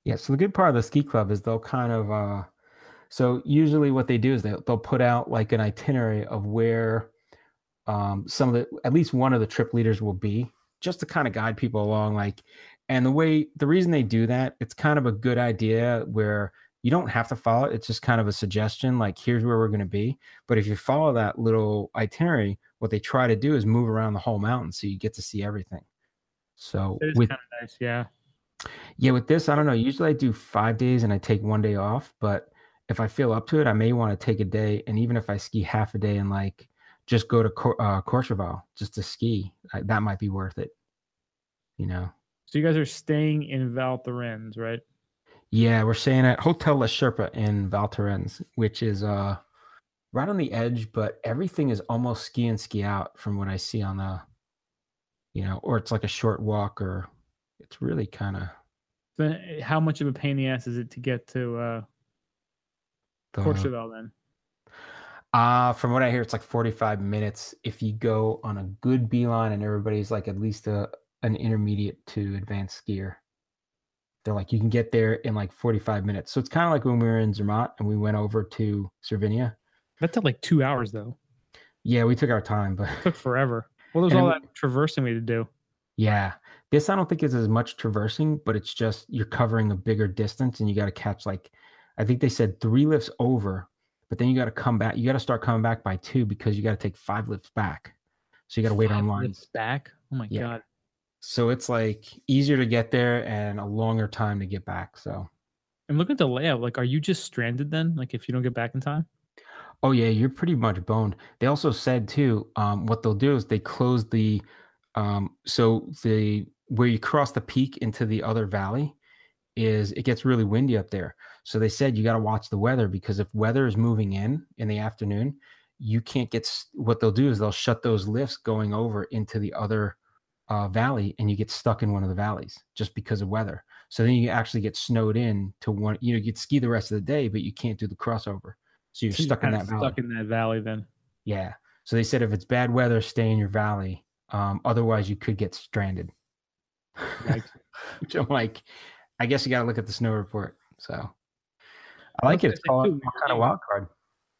Yeah. So the good part of the ski club is they'll kind of, uh, so usually what they do is they'll they'll put out like an itinerary of where um, some of the at least one of the trip leaders will be, just to kind of guide people along. Like, and the way the reason they do that, it's kind of a good idea where you don't have to follow it. It's just kind of a suggestion, like here's where we're going to be. But if you follow that little itinerary, what they try to do is move around the whole mountain, so you get to see everything. So with kind of nice, yeah. yeah, with this, I don't know. Usually I do five days and I take one day off, but if I feel up to it, I may want to take a day. And even if I ski half a day and like just go to Cor- uh, Courchevel just to ski, I, that might be worth it. You know? So you guys are staying in Val Thorens, right? Yeah, we're staying at Hotel La Sherpa in Val Thorens, which is uh right on the edge, but everything is almost ski and ski out from what I see on the, you know, or it's like a short walk, or it's really kind of eh, how much of a pain in the ass is it to get to uh the Courchevel then? Uh, from what I hear, it's like 45 minutes if you go on a good beeline and everybody's like at least a an intermediate to advanced skier. They're like, you can get there in like 45 minutes. So it's kind of like when we were in Zermatt and we went over to Cervinia. That took like two hours though. Yeah, we took our time, but it took forever. Well, there's all that traversing we had to do. yeah, this I don't think is as much traversing, but it's just you're covering a bigger distance and you got to catch like, I think they said three lifts over, but then you got to come back. You got to start coming back by two because you got to take five lifts back. So you got to wait Five online. lifts back. Oh my Yeah. god. So it's like easier to get there and a longer time to get back. So, And look at the layout. Like, are you just stranded then? Like, if you don't get back in time? oh yeah, you're pretty much boned. They also said too, um, what they'll do is they close the, um, so the where you cross the peak into the other valley is it gets really windy up there. So they said you got to watch the weather because if weather is moving in in the afternoon, you can't get. What they'll do is they'll shut those lifts going over into the other uh, valley, and you get stuck in one of the valleys just because of weather. So then you actually get snowed in to one. You know, you ski the rest of the day, but you can't do the crossover. So you're So stuck in kinda that valley. Stuck in that valley then. Yeah. So they said if it's bad weather, stay in your valley. Um, otherwise, you could get stranded. <laughs> Yikes. Which I'm like, I guess you got to look at the snow report. So I like it. It's called kind of wild card.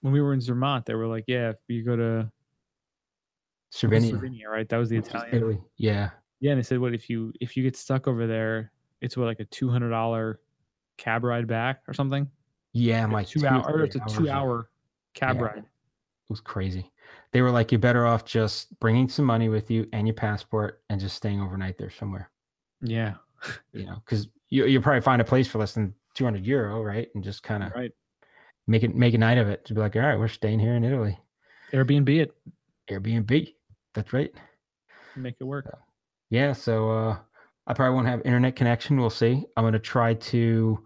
When we were in Zermatt, they were like, yeah, if you go to Cervinia, Slovenia, right? That was the Italian. Italy. Yeah. Yeah, and they said, what if you if you get stuck over there, it's what like a two hundred dollar cab ride back or something. Yeah. Like two two hour, it's a two hour cab Yeah. ride. It was crazy. They were like, you're better off just bringing some money with you and your passport and just staying overnight there somewhere, Yeah, you know, because you, you'll probably find a place for less than 200 euro, right? And just kind of right. make it, make a night of it to be like, all right, we're staying here in Italy. Airbnb it, Airbnb. That's right. make it work. Yeah. So uh, I probably won't have internet connection. We'll see. I'm gonna try to.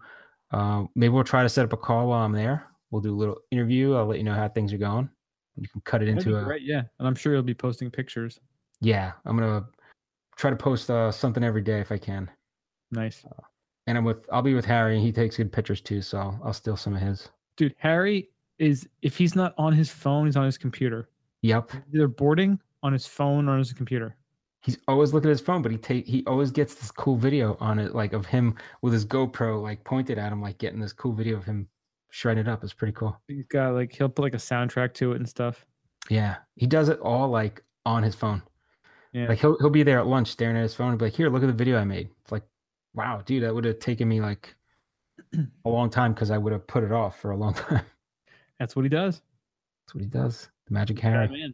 Uh, maybe we'll try to set up a call while I'm there. We'll do a little interview. I'll let you know how things are going. You can cut it That'd into a. great, yeah. And I'm sure you'll be posting pictures. Yeah, I'm gonna try to post uh, something every day if I can. Nice. And I'm with. I'll be with Harry. And he takes good pictures too, so I'll, I'll steal some of his. Dude, Harry is if he's not on his phone, he's on his computer. Yep. Either boarding on his phone or on his computer. He's always looking at his phone, but he take he always gets this cool video on it, like of him with his GoPro like pointed at him, like getting this cool video of him shredding it up. It's pretty cool. He's got like he'll put like a soundtrack to it and stuff. Yeah, he does it all like on his phone. Yeah. Like he'll he'll be there at lunch staring at his phone and be like, "Here, look at the video I made." It's like, wow, dude, that would have taken me like a long time because I would have put it off for a long <laughs> time. That's what he does. That's what he does. The Magic Yeah, Harry. man.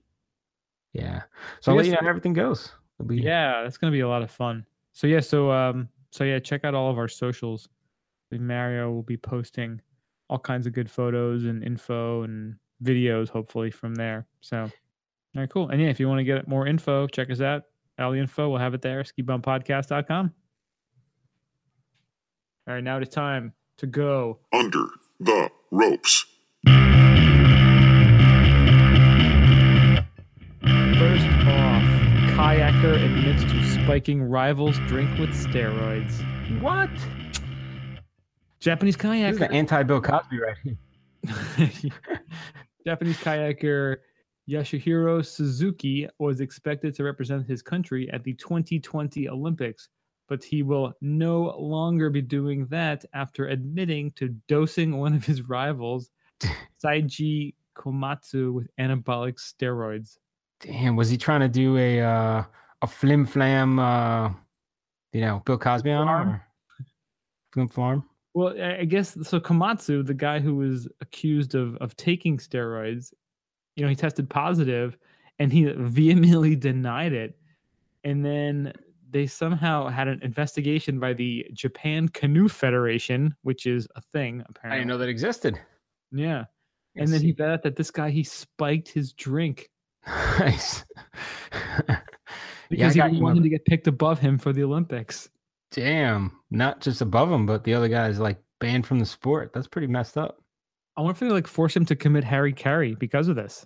Yeah. So So I'll let you know how everything goes. Be, Yeah, that's gonna be a lot of fun. So yeah, so um, so yeah, check out all of our socials. Mario will be posting all kinds of good photos and info and videos, hopefully from there. So, all right, cool. And yeah, if you want to get more info, check us out. All the info, we'll have it there. SkiBumpPodcast.com. All right, now it is time to go. Under the ropes. First off, kayaker admits to spiking rivals drink with steroids. What? Japanese This is kayaker. the anti Bill Cosby right here. <laughs> Japanese kayaker Yasuhiro Suzuki was expected to represent his country at the 2020 Olympics, but he will no longer be doing that after admitting to dosing one of his rivals, <laughs> Seiji Komatsu, with anabolic steroids. Damn, was he trying to do a uh, a flim flam, uh, you know, Bill Cosby on him? Or- Flim flam? Well, I I guess so. Komatsu, the guy who was accused of of taking steroids, you know, he tested positive, and he vehemently denied it. And then they somehow had an investigation by the Japan Canoe Federation, which is a thing apparently. I didn't know that existed. Yeah, and then he out that this guy he spiked his drink <laughs> nice. because got he wanted to get picked above him for the Olympics. Damn, not just above him, but the other guy's like banned from the sport. That's pretty messed up. I wonder if they like force him to commit hari-kari because of this.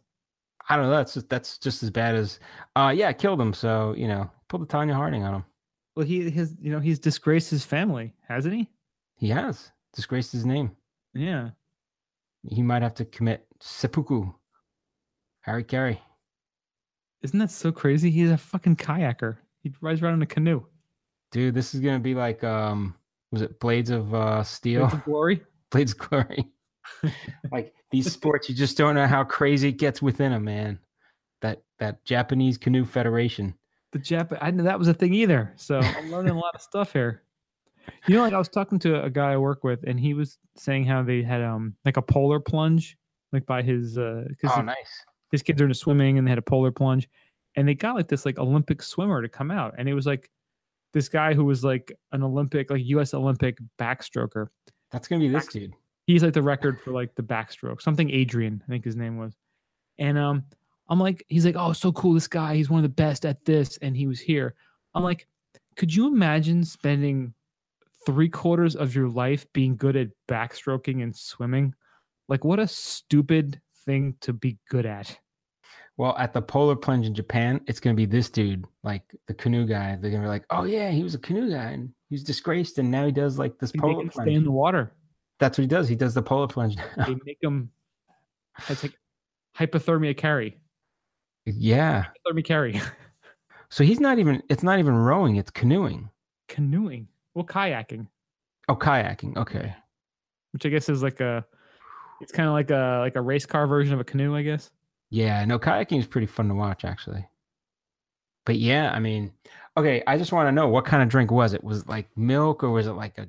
I don't know. That's just that's just as bad as, uh, yeah, killed him. So you know, pulled the Tonya Harding on him. Well, he has, you know he's disgraced his family, hasn't he? He has disgraced his name. Yeah. He might have to commit seppuku. hari-kari. Isn't that so crazy? He's a fucking kayaker. He rides around in a canoe. Dude, this is gonna be like um was it Blades of uh Steel? Blades of glory. <laughs> Blades of Glory. <laughs> like these sports, you just don't know how crazy it gets within them, man. That that Japanese Canoe Federation. The Jap. I didn't know that was a thing either. So I'm learning a lot of stuff here. You know, like I was talking to a guy I work with, and he was saying how they had um like a polar plunge, like by his uh because Oh, nice. his kids are into swimming and they had a polar plunge, and they got like this like Olympic swimmer to come out, and it was like this guy who was like an Olympic like U.S. Olympic backstroker. That's gonna be this dude. he's like the record for like the backstroke something adrian i think his name was and um i'm like he's like oh so cool this guy he's one of the best at this and he was here i'm like could you imagine spending three quarters of your life being good at backstroking and swimming like what a stupid thing to be good at Well, at the polar plunge in Japan, it's gonna be this dude, like the canoe guy. They're gonna be like, "Oh yeah, he was a canoe guy, and he was disgraced, and now he does like this they polar plunge." stay in the water That's what he does. He does the polar plunge. they make him it's like <laughs> hypothermia carry yeah. hypothermia carry So he's not even. It's not even rowing. It's canoeing. canoeing well kayaking Oh, kayaking. Okay. which I guess is like a it's kind of like a like a race car version of a canoe, I guess. Yeah, no, kayaking is pretty fun to watch, actually. But yeah, I mean, okay, I just want to know what kind of drink was it? Was it like milk or was it like a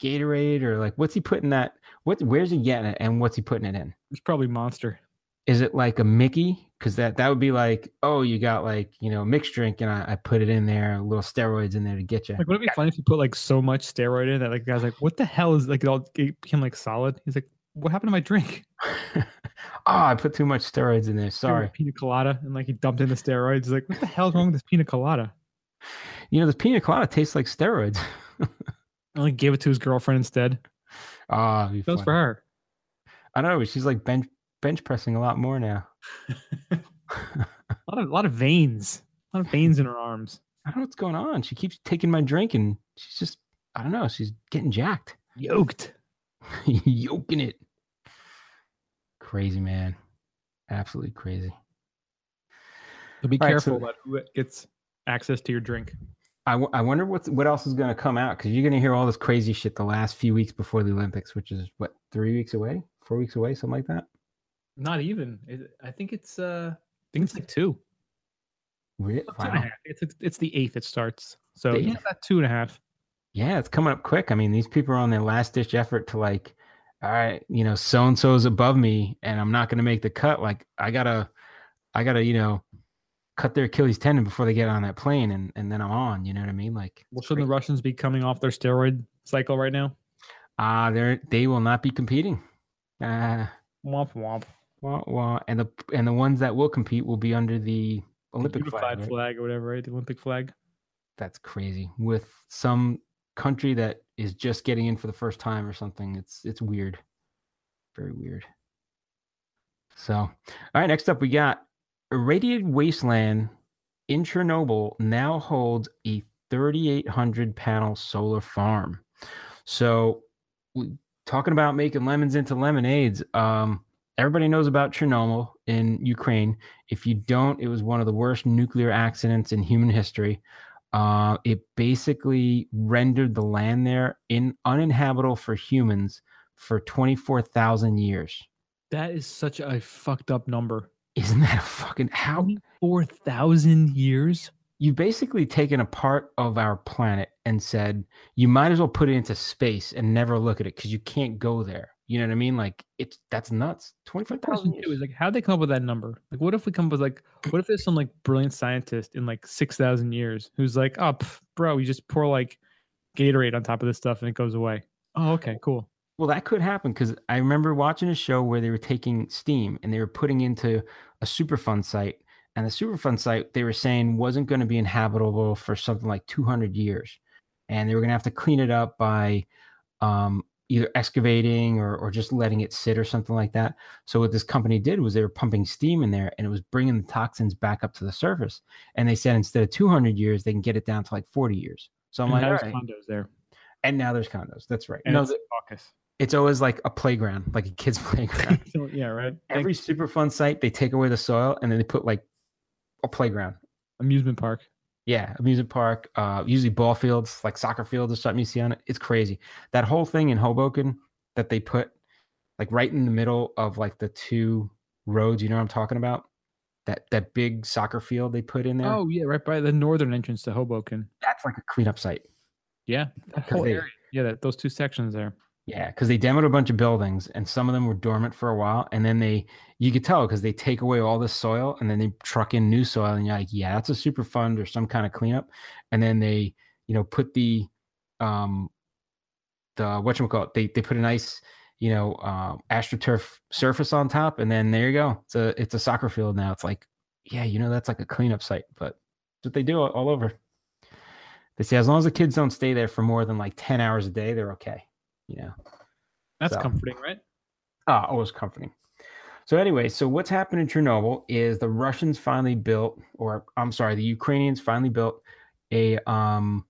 Gatorade or like what's he putting that? What where's he getting it and what's he putting it in? It's probably Monster. Is it like a Mickey? Because that that would be like, oh, you got like you know mixed drink and I, I put it in there, a little steroids in there to get you. Like, would it be funny if you put like so much steroid in that like the guy's like, what the hell is like it all it became like solid? He's like, what happened to my drink? oh, <laughs> <laughs> I put too much steroids in there. Give him a Sorry. pina colada, and like he dumped in the steroids. He's like, what the hell's wrong with this pina colada? You know, this pina colada tastes like steroids. <laughs> I like gave it to his girlfriend instead. Ah, That was for her. I don't know. She's like bench bench pressing a lot more now. A <laughs> <laughs> lot of a lot of veins. A lot of veins in her arms. I don't know what's going on. She keeps taking my drink and she's just, I don't know, she's getting jacked. Yoked. <laughs> Yoking it. Crazy, man. Absolutely crazy. So be All right, careful so- about who gets access to your drink. I, w- I wonder what's, what else is going to come out because you're going to hear all this crazy shit the last few weeks before the Olympics, which is what, three weeks away, four weeks away, something like that. Not even. It, I think it's uh I think it's like two. Re- Two Wow. It's, it's it's the eighth it starts. So yeah, eighth? about two and a half. Yeah, it's coming up quick. I mean, these people are on their last ditch effort to like, all right, you know, so and so's above me, and I'm not going to make the cut. Like, I gotta, I gotta, you know, cut their Achilles tendon before they get on that plane, and and then I'm on. You know what I mean? Like, Well, shouldn't the Russians be coming off their steroid cycle right now? ah, they're they will not be competing. Ah, Womp womp. Wah, wah. and the and the ones that will compete will be under the The Olympic unified flag. right? flag or whatever, right? The Olympic flag. That's crazy. With some country that is just getting in for the first time or something. It's it's weird. Very weird. So, all right, next up we got irradiated wasteland in Chernobyl now holds a 3800 panel solar farm. So, we talking about making lemons into lemonades. Um everybody knows about Chernobyl in Ukraine. If you don't, it was one of the worst nuclear accidents in human history. Uh, it basically rendered the land there in uninhabitable for humans for 24,000 years. That is such a fucked up number. Isn't that a fucking how Four thousand years. you've basically taken a part of our planet and said you might as well put it into space and never look at it because you can't go there. You know what I mean? Like it's that's nuts. My 24,000 years. is like, how'd they come up with that number? Like, what if we come up with like, <clears throat> what if there's some like brilliant scientist in like six thousand years who's like, oh, pff, bro, you just pour like Gatorade on top of this stuff and it goes away. Oh, okay, cool. Well, that could happen because I remember watching a show where they were taking steam and they were putting into a Superfund site, and the Superfund site they were saying wasn't going to be inhabitable for something like 200 years, and they were going to have to clean it up by um, either excavating or, or just letting it sit or something like that. So what this company did was they were pumping steam in there, and it was bringing the toxins back up to the surface. And they said instead of 200 years, they can get it down to like 40 years. So I'm And like, now there's right. condos there. and now there's condos. That's right. And no, it's the- caucus. it's always like a playground, like a kid's <laughs> playground. <laughs> So, yeah, right. Every Superfund site, they take away the soil and then they put like a playground. amusement park. Yeah, amusement park, uh, usually ball fields, like soccer fields or something you see on it. It's crazy. That whole thing in Hoboken that they put like right in the middle of like the two roads, you know what I'm talking about? That that big soccer field they put in there. Oh yeah, right by the northern entrance to Hoboken. That's like a cleanup site. Yeah, that whole they- area. Yeah, that, those two sections there. Yeah, because they demoed a bunch of buildings and some of them were dormant for a while. And then they, you could tell because they take away all the soil and then they truck in new soil. And you're like, yeah, that's a Superfund or some kind of cleanup. And then they, you know, put the, um, the, what whatchamacallit, they, they put a nice, you know, uh, astroturf surface on top. And then there you go. It's a, it's a soccer field now. It's like, yeah, you know, that's like a cleanup site, but that's what they do all over. They say as long as the kids don't stay there for more than like 10 hours a day, they're okay. You know, That's So- comforting, right? Ah, always comforting. So anyway, so what's happened in Chernobyl is the Russians finally built, or I'm sorry, the Ukrainians finally built a um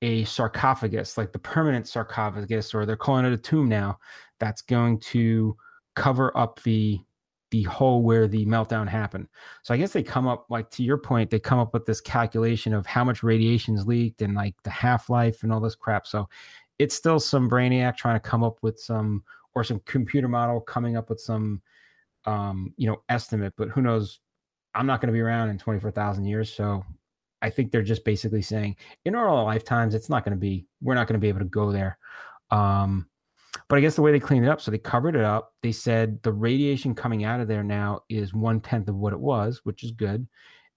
a sarcophagus, like the permanent sarcophagus, or they're calling it a tomb now, that's going to cover up the the hole where the meltdown happened. So I guess they come up like to your point, they come up with this calculation of how much radiation's leaked and like the half-life and all this crap. So it's still some brainiac trying to come up with some or some computer model coming up with some um you know estimate but who knows? I'm not going to be around in 24000 years so i think they're just basically saying in our lifetimes it's not going to be we're not going to be able to go there. Um but i guess the way they cleaned it up so they covered it up. They said the radiation coming out of there now is one tenth of what it was which is good.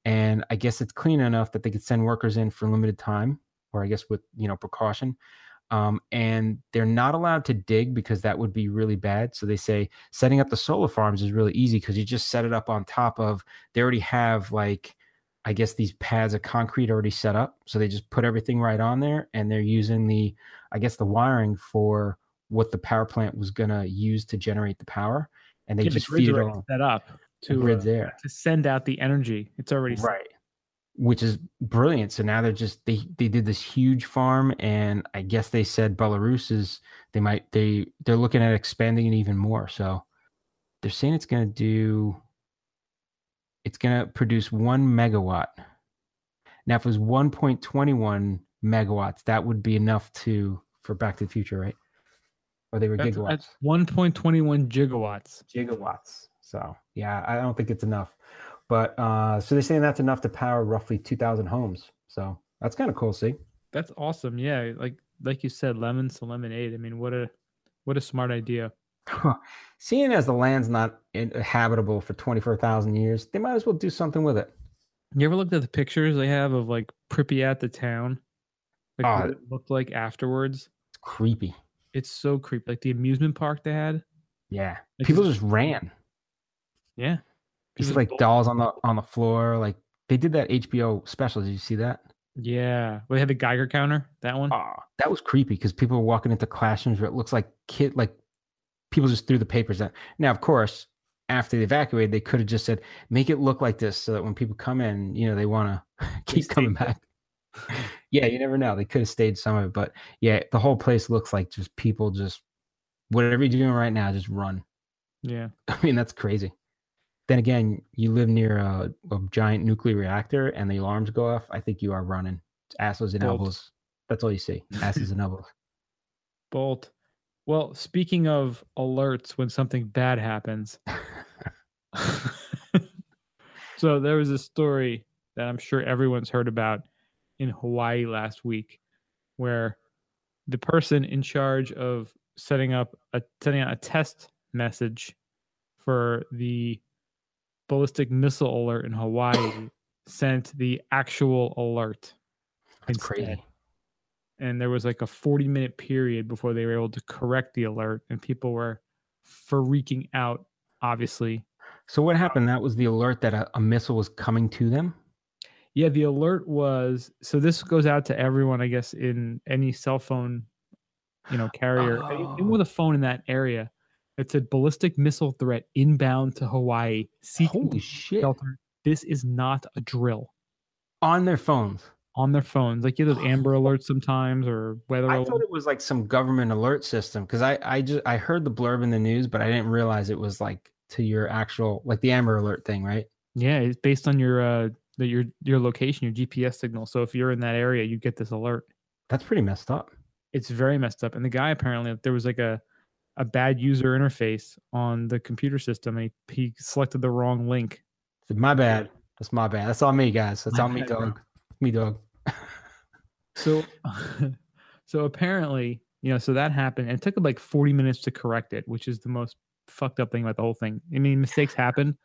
And i guess it's clean enough that they could send workers in for limited time or i guess with you know precaution um, and they're not allowed to dig because that would be really bad. So they say setting up the solar farms is really easy because you just set it up on top of. They already have like I guess these pads of concrete already set up. So they just put everything right on there and they're using the, I guess, the wiring for what the power plant was going to use to generate the power. And they just grid's feed it on set up the to grid's uh, there. to send out the energy. It's already set. Right. Which is brilliant. So now they're just they they did this huge farm and I guess they said Belarus is they might they they're looking at expanding it even more. So they're saying it's gonna do it's gonna produce one megawatt. Now if it was 1.21 megawatts, that would be enough to for Back to the Future, right? Or they were That's, gigawatts. that's 1.21 gigawatts. gigawatts. So yeah, I don't think it's enough. But uh, so they're saying that's enough to power roughly 2,000 homes. So that's kind of cool. See, That's awesome. Yeah, like like you said, lemons to lemonade. I mean, what a what a smart idea. seeing as the land's not habitable for 24,000 years, they might as well do something with it. You ever looked at the pictures they have of like Pripyat, the town? Like Oh. what it looked like afterwards. It's creepy. It's so creepy. Like the amusement park they had. Yeah, Like, people just ran. Yeah. You see like dolls on the on the floor. Like they did that HBO special. Did you see that? Yeah. Well, they had the Geiger counter. That one. Oh, that was creepy because people were walking into classrooms where it looks like kid like people just threw the papers out. Now, of course, after they evacuated, they could have just said, "Make it look like this," so that when people come in, you know, they want <laughs> to keep coming back. yeah, you never know. They could have stayed some of it, but yeah, the whole place looks like just people just whatever you're doing right now, just run. Yeah. <laughs> I mean, that's crazy. Then again, you live near a, a giant nuclear reactor and the alarms go off. I think you are running. It's asses and Bolt. elbows. That's all you see. Asses and elbows. Bolt. Well, speaking of alerts when something bad happens. <laughs> so there was a story that I'm sure everyone's heard about in Hawaii last week where the person in charge of setting up a setting out a test message for the ballistic missile alert in Hawaii <coughs> sent the actual alert. That's instead crazy. and there was like a 40 minute period before they were able to correct the alert and people were freaking out obviously So what happened? That was the alert that a, a missile was coming to them. yeah the alert was so this goes out to everyone i guess in any cell phone you know carrier any- anyone with a oh. phone in that area it said ballistic missile threat inbound to hawaii seek Holy shit! shelter this is not a drill On their phones. on their phones like you have those amber alerts sometimes or weather I alerts. thought it was like some government alert system because I I just I heard the blurb in the news, but I didn't realize it was like to your actual like the Amber Alert thing, right? Yeah, it's based on your uh the, your your location, your GPS signal. So if you're in that area, you get this alert. That's pretty messed up. It's very messed up. And the guy apparently there was like a a bad user interface on the computer system he, he selected the wrong link. My bad. That's my bad. That's on me, guys. That's My all me, bad, bro. dog. Me, dog. So <laughs> so apparently, you know, so that happened and it took him like 40 minutes to correct it, which is the most fucked up thing about the whole thing. I mean, mistakes happen,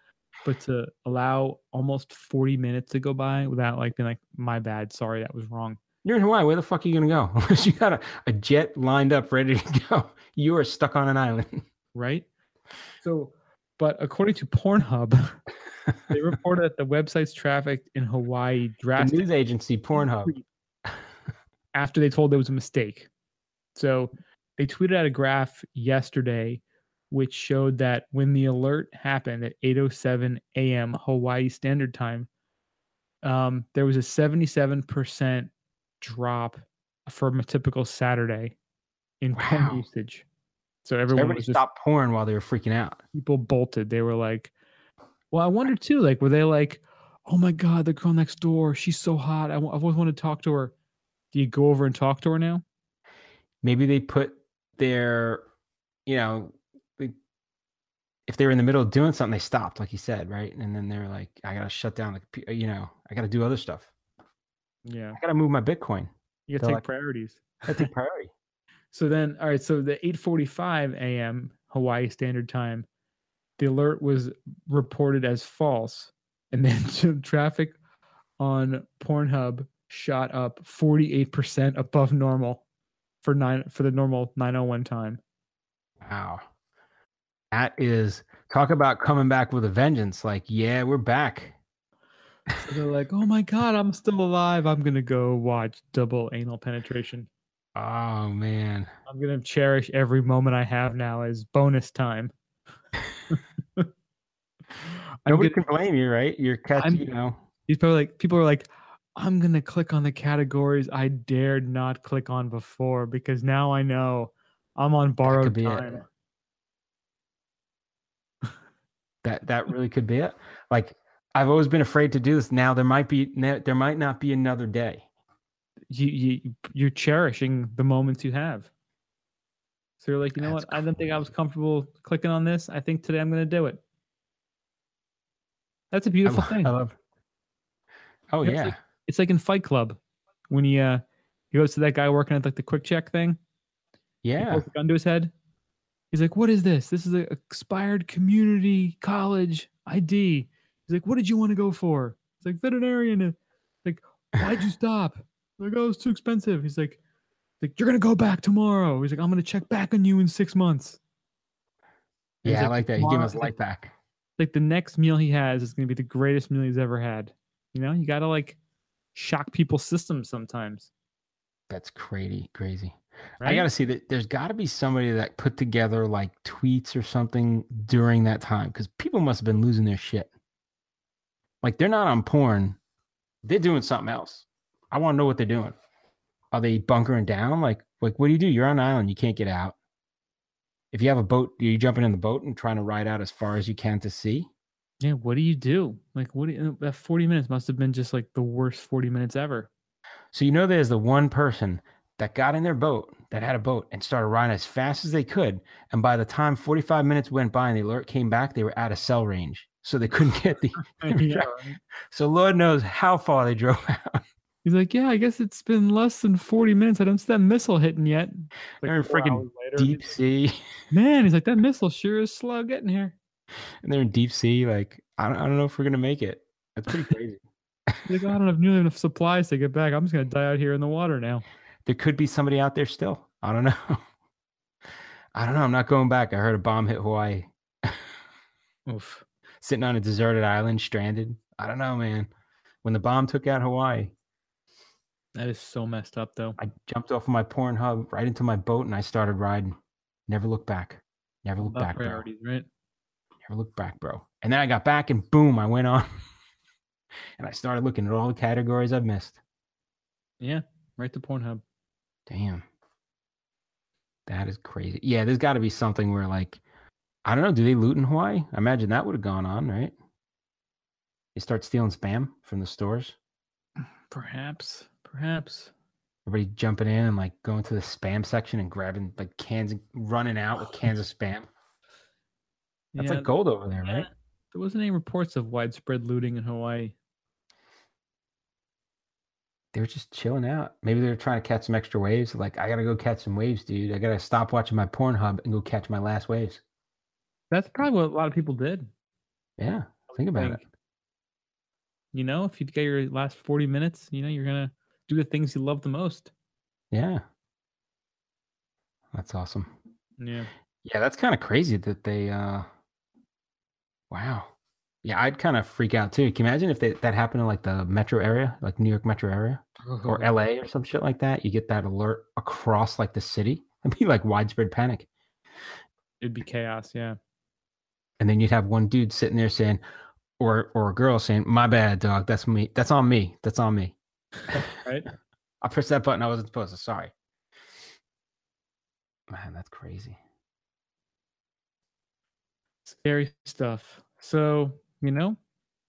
but to allow almost 40 minutes to go by without like being like, my bad, sorry, that was wrong. You're in Hawaii. Where the fuck are you gonna go? <laughs> Unless you got a, a jet lined up ready to <laughs> go, you are stuck on an island. right? So, but according to Pornhub, <laughs> they reported that the website's traffic in Hawaii The news agency Pornhub. after they told there was a mistake. So they tweeted out a graph yesterday which showed that when the alert happened at 8:07 a.m. Hawaii Standard Time, um, there was a 77% drop from a typical Saturday in porn Wow. usage. So So everyone just stopped porn while they were freaking out. people bolted. They were like, well, I wonder too, like, were they like, oh my God, the girl next door, she's so hot. I, w- I've always wanted to talk to her. Do you go over and talk to her now? Maybe they put their, you know, if they were in the middle of doing something, they stopped, like you said, right? And then they're like, I gotta shut down the, you know, I gotta do other stuff. Yeah. I gotta move my Bitcoin. You gotta take like- priorities. I take priority. <laughs> So then, all right, so the 8:45 a.m. Hawaii Standard Time, the alert was reported as false, and then <laughs> traffic on Pornhub shot up 48% above normal for nine for the normal 901 time. Wow. That is talk about coming back with a vengeance. Like, yeah, we're back. So they're like, "Oh my god, I'm still alive. I'm gonna go watch double anal penetration. Oh man. I'm gonna cherish every moment I have now as bonus time." <laughs> Nobody gonna- can blame you, right? You're catch, I'm- you know. He's probably like, people are like, I'm gonna click on the categories I dared not click on before because now I know I'm on borrowed be it. time. That that really could be it. Like I've always been afraid to do this. Now there might be there might not be another day. You you you're cherishing the moments you have. So you're like, you know That's what? I don't think I was comfortable clicking on this. I think today I'm gonna do it. That's a beautiful lo- thing. I love. Oh It's yeah. like- It's like in Fight Club when he uh he goes to that guy working at like the quick check thing. Yeah. gun to his head. He's like, "What is this? This is an expired community college ID." He's like, "What did you want to go for?" It's like veterinarian. Like, why'd you stop? Like, oh, it's too expensive. He's like, like you're gonna go back tomorrow. He's like, I'm gonna check back on you in six months. He's Yeah, I like that. He gave us life back. Like the next meal he has is gonna be the greatest meal he's ever had. You know, you gotta like shock people's systems sometimes. That's crazy, crazy. Right? I gotta see that. There's got to be somebody that put together like tweets or something during that time because people must have been losing their shit. Like they're not on porn, they're doing something else. I want to know what they're doing. Are they bunkering down? Like, like what do you do? You're on an island, you can't get out. If you have a boat, are you jumping in the boat and trying to ride out as far as you can to sea? Yeah, what do you do? Like, what do you, that 40 minutes must have been just like the worst 40 minutes ever. So you know there's the one person that got in their boat, that had a boat, and started riding as fast as they could. And by the time 45 minutes went by and the alert came back, they were out of cell range. So they couldn't <laughs> get the <laughs> Yeah. So Lord knows how far they drove <laughs> out. He's like, yeah, I guess it's been less than 40 minutes. I don't see that missile hitting yet. Like They're in freaking Deep sea. Man, he's like, that missile sure is slow getting here. And they're in deep sea. Like, I don't, I don't know if we're gonna make it. That's pretty crazy. Like, "Oh, I don't have nearly enough supplies to get back. I'm just gonna die out here in the water now. there could be somebody out there still. I don't know. I don't know. I'm not going back. I heard a bomb hit Hawaii. Oof. Sitting on a deserted island, stranded. I don't know, man. When the bomb took out Hawaii, That is so messed up though. I jumped off of my porn hub right into my boat and I started riding. Never looked back. Never looked About back, bro. right? Never looked back, bro. And then I got back and boom, I went on. <laughs> and I started looking at all the categories I've missed. Yeah, right to Pornhub. Damn. That is crazy. Yeah, there's got to be something where, like, I don't know, do they loot in Hawaii? I imagine that would have gone on, right? They start stealing spam from the stores. Perhaps, perhaps. Everybody jumping in and like going to the spam section and grabbing like cans, and running out with cans of spam. That's Yeah, like gold over there, right? There wasn't any reports of widespread looting in Hawaii. They were just chilling out. Maybe they were trying to catch some extra waves. Like, I gotta go catch some waves, dude. I gotta stop watching my Pornhub and go catch my last waves. That's probably what a lot of people did. Yeah, think about it. You know, if you get your last 40 minutes, you know, you're gonna do the things you love the most. Yeah, that's awesome. Yeah. Yeah, that's kind of crazy that they. uh Wow. Yeah, I'd kind of freak out too. Can you imagine if they, that happened in like the metro area, like New York metro area or LA or some shit like that? You get that alert across like the city. <laughs> It'd be like widespread panic. It'd be chaos, yeah. And then you'd have one dude sitting there saying or or a girl saying my bad dog that's me that's on me that's on me <laughs> Right? <laughs> i pressed that button i wasn't supposed to sorry man that's crazy Scary stuff. So, you know,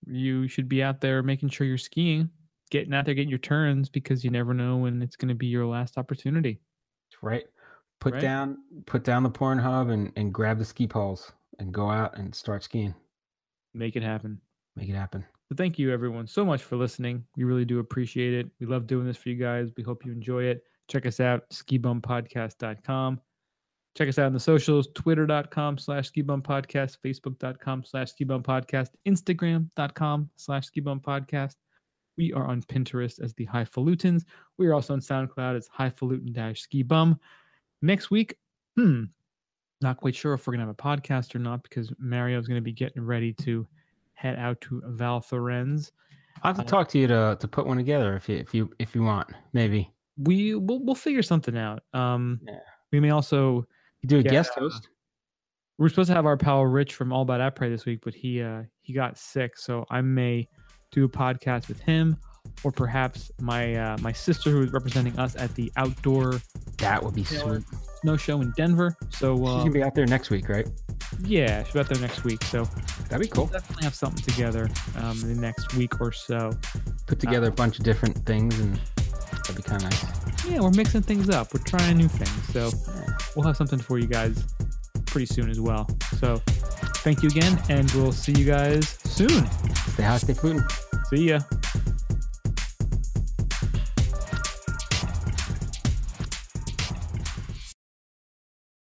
you should be out there making sure you're skiing, getting out there, getting your turns because you never know when it's going to be your last opportunity. right put Right. down put down the porn hub and and grab the ski poles and go out and start skiing Make it happen. make it happen So thank you everyone so much for listening. We really do appreciate it. We love doing this for you guys. We hope you enjoy it. Check us out, skibumpodcast.com. Check us out on the socials, twitter.com slash skibumpodcast, facebook.com slash skibumpodcast, instagram.com slash skibumpodcast. We are on Pinterest as the Highfalutins. We are also on SoundCloud as Highfalutin dash ski bum. Next week, hmm, not quite sure if we're going to have a podcast or not because Mario's going to be getting ready to head out to Val Thorens. I'll have to Uh, talk to you to to put one together if you if you if you want. Maybe We we'll, we'll figure something out. Um, Yeah. we may also you do a Yeah, guest uh, host. we're supposed to have our pal Rich from All About Pray this week, but he uh he got sick, so I may do a podcast with him, or perhaps my uh, my sister who is representing us at the outdoor That would be sweet. snow show in Denver. So She's uh, gonna be out there next week, right? yeah, she'll be out there next week. So That'd be we'll cool. definitely have something together um, in the next week or so. Put together a bunch of different things, and that'd be kind of nice. Yeah, we're mixing things up. We're trying new things. So we'll have something for you guys pretty soon as well. So thank you again, and we'll see you guys soon. Stay high, stay fluting. See ya.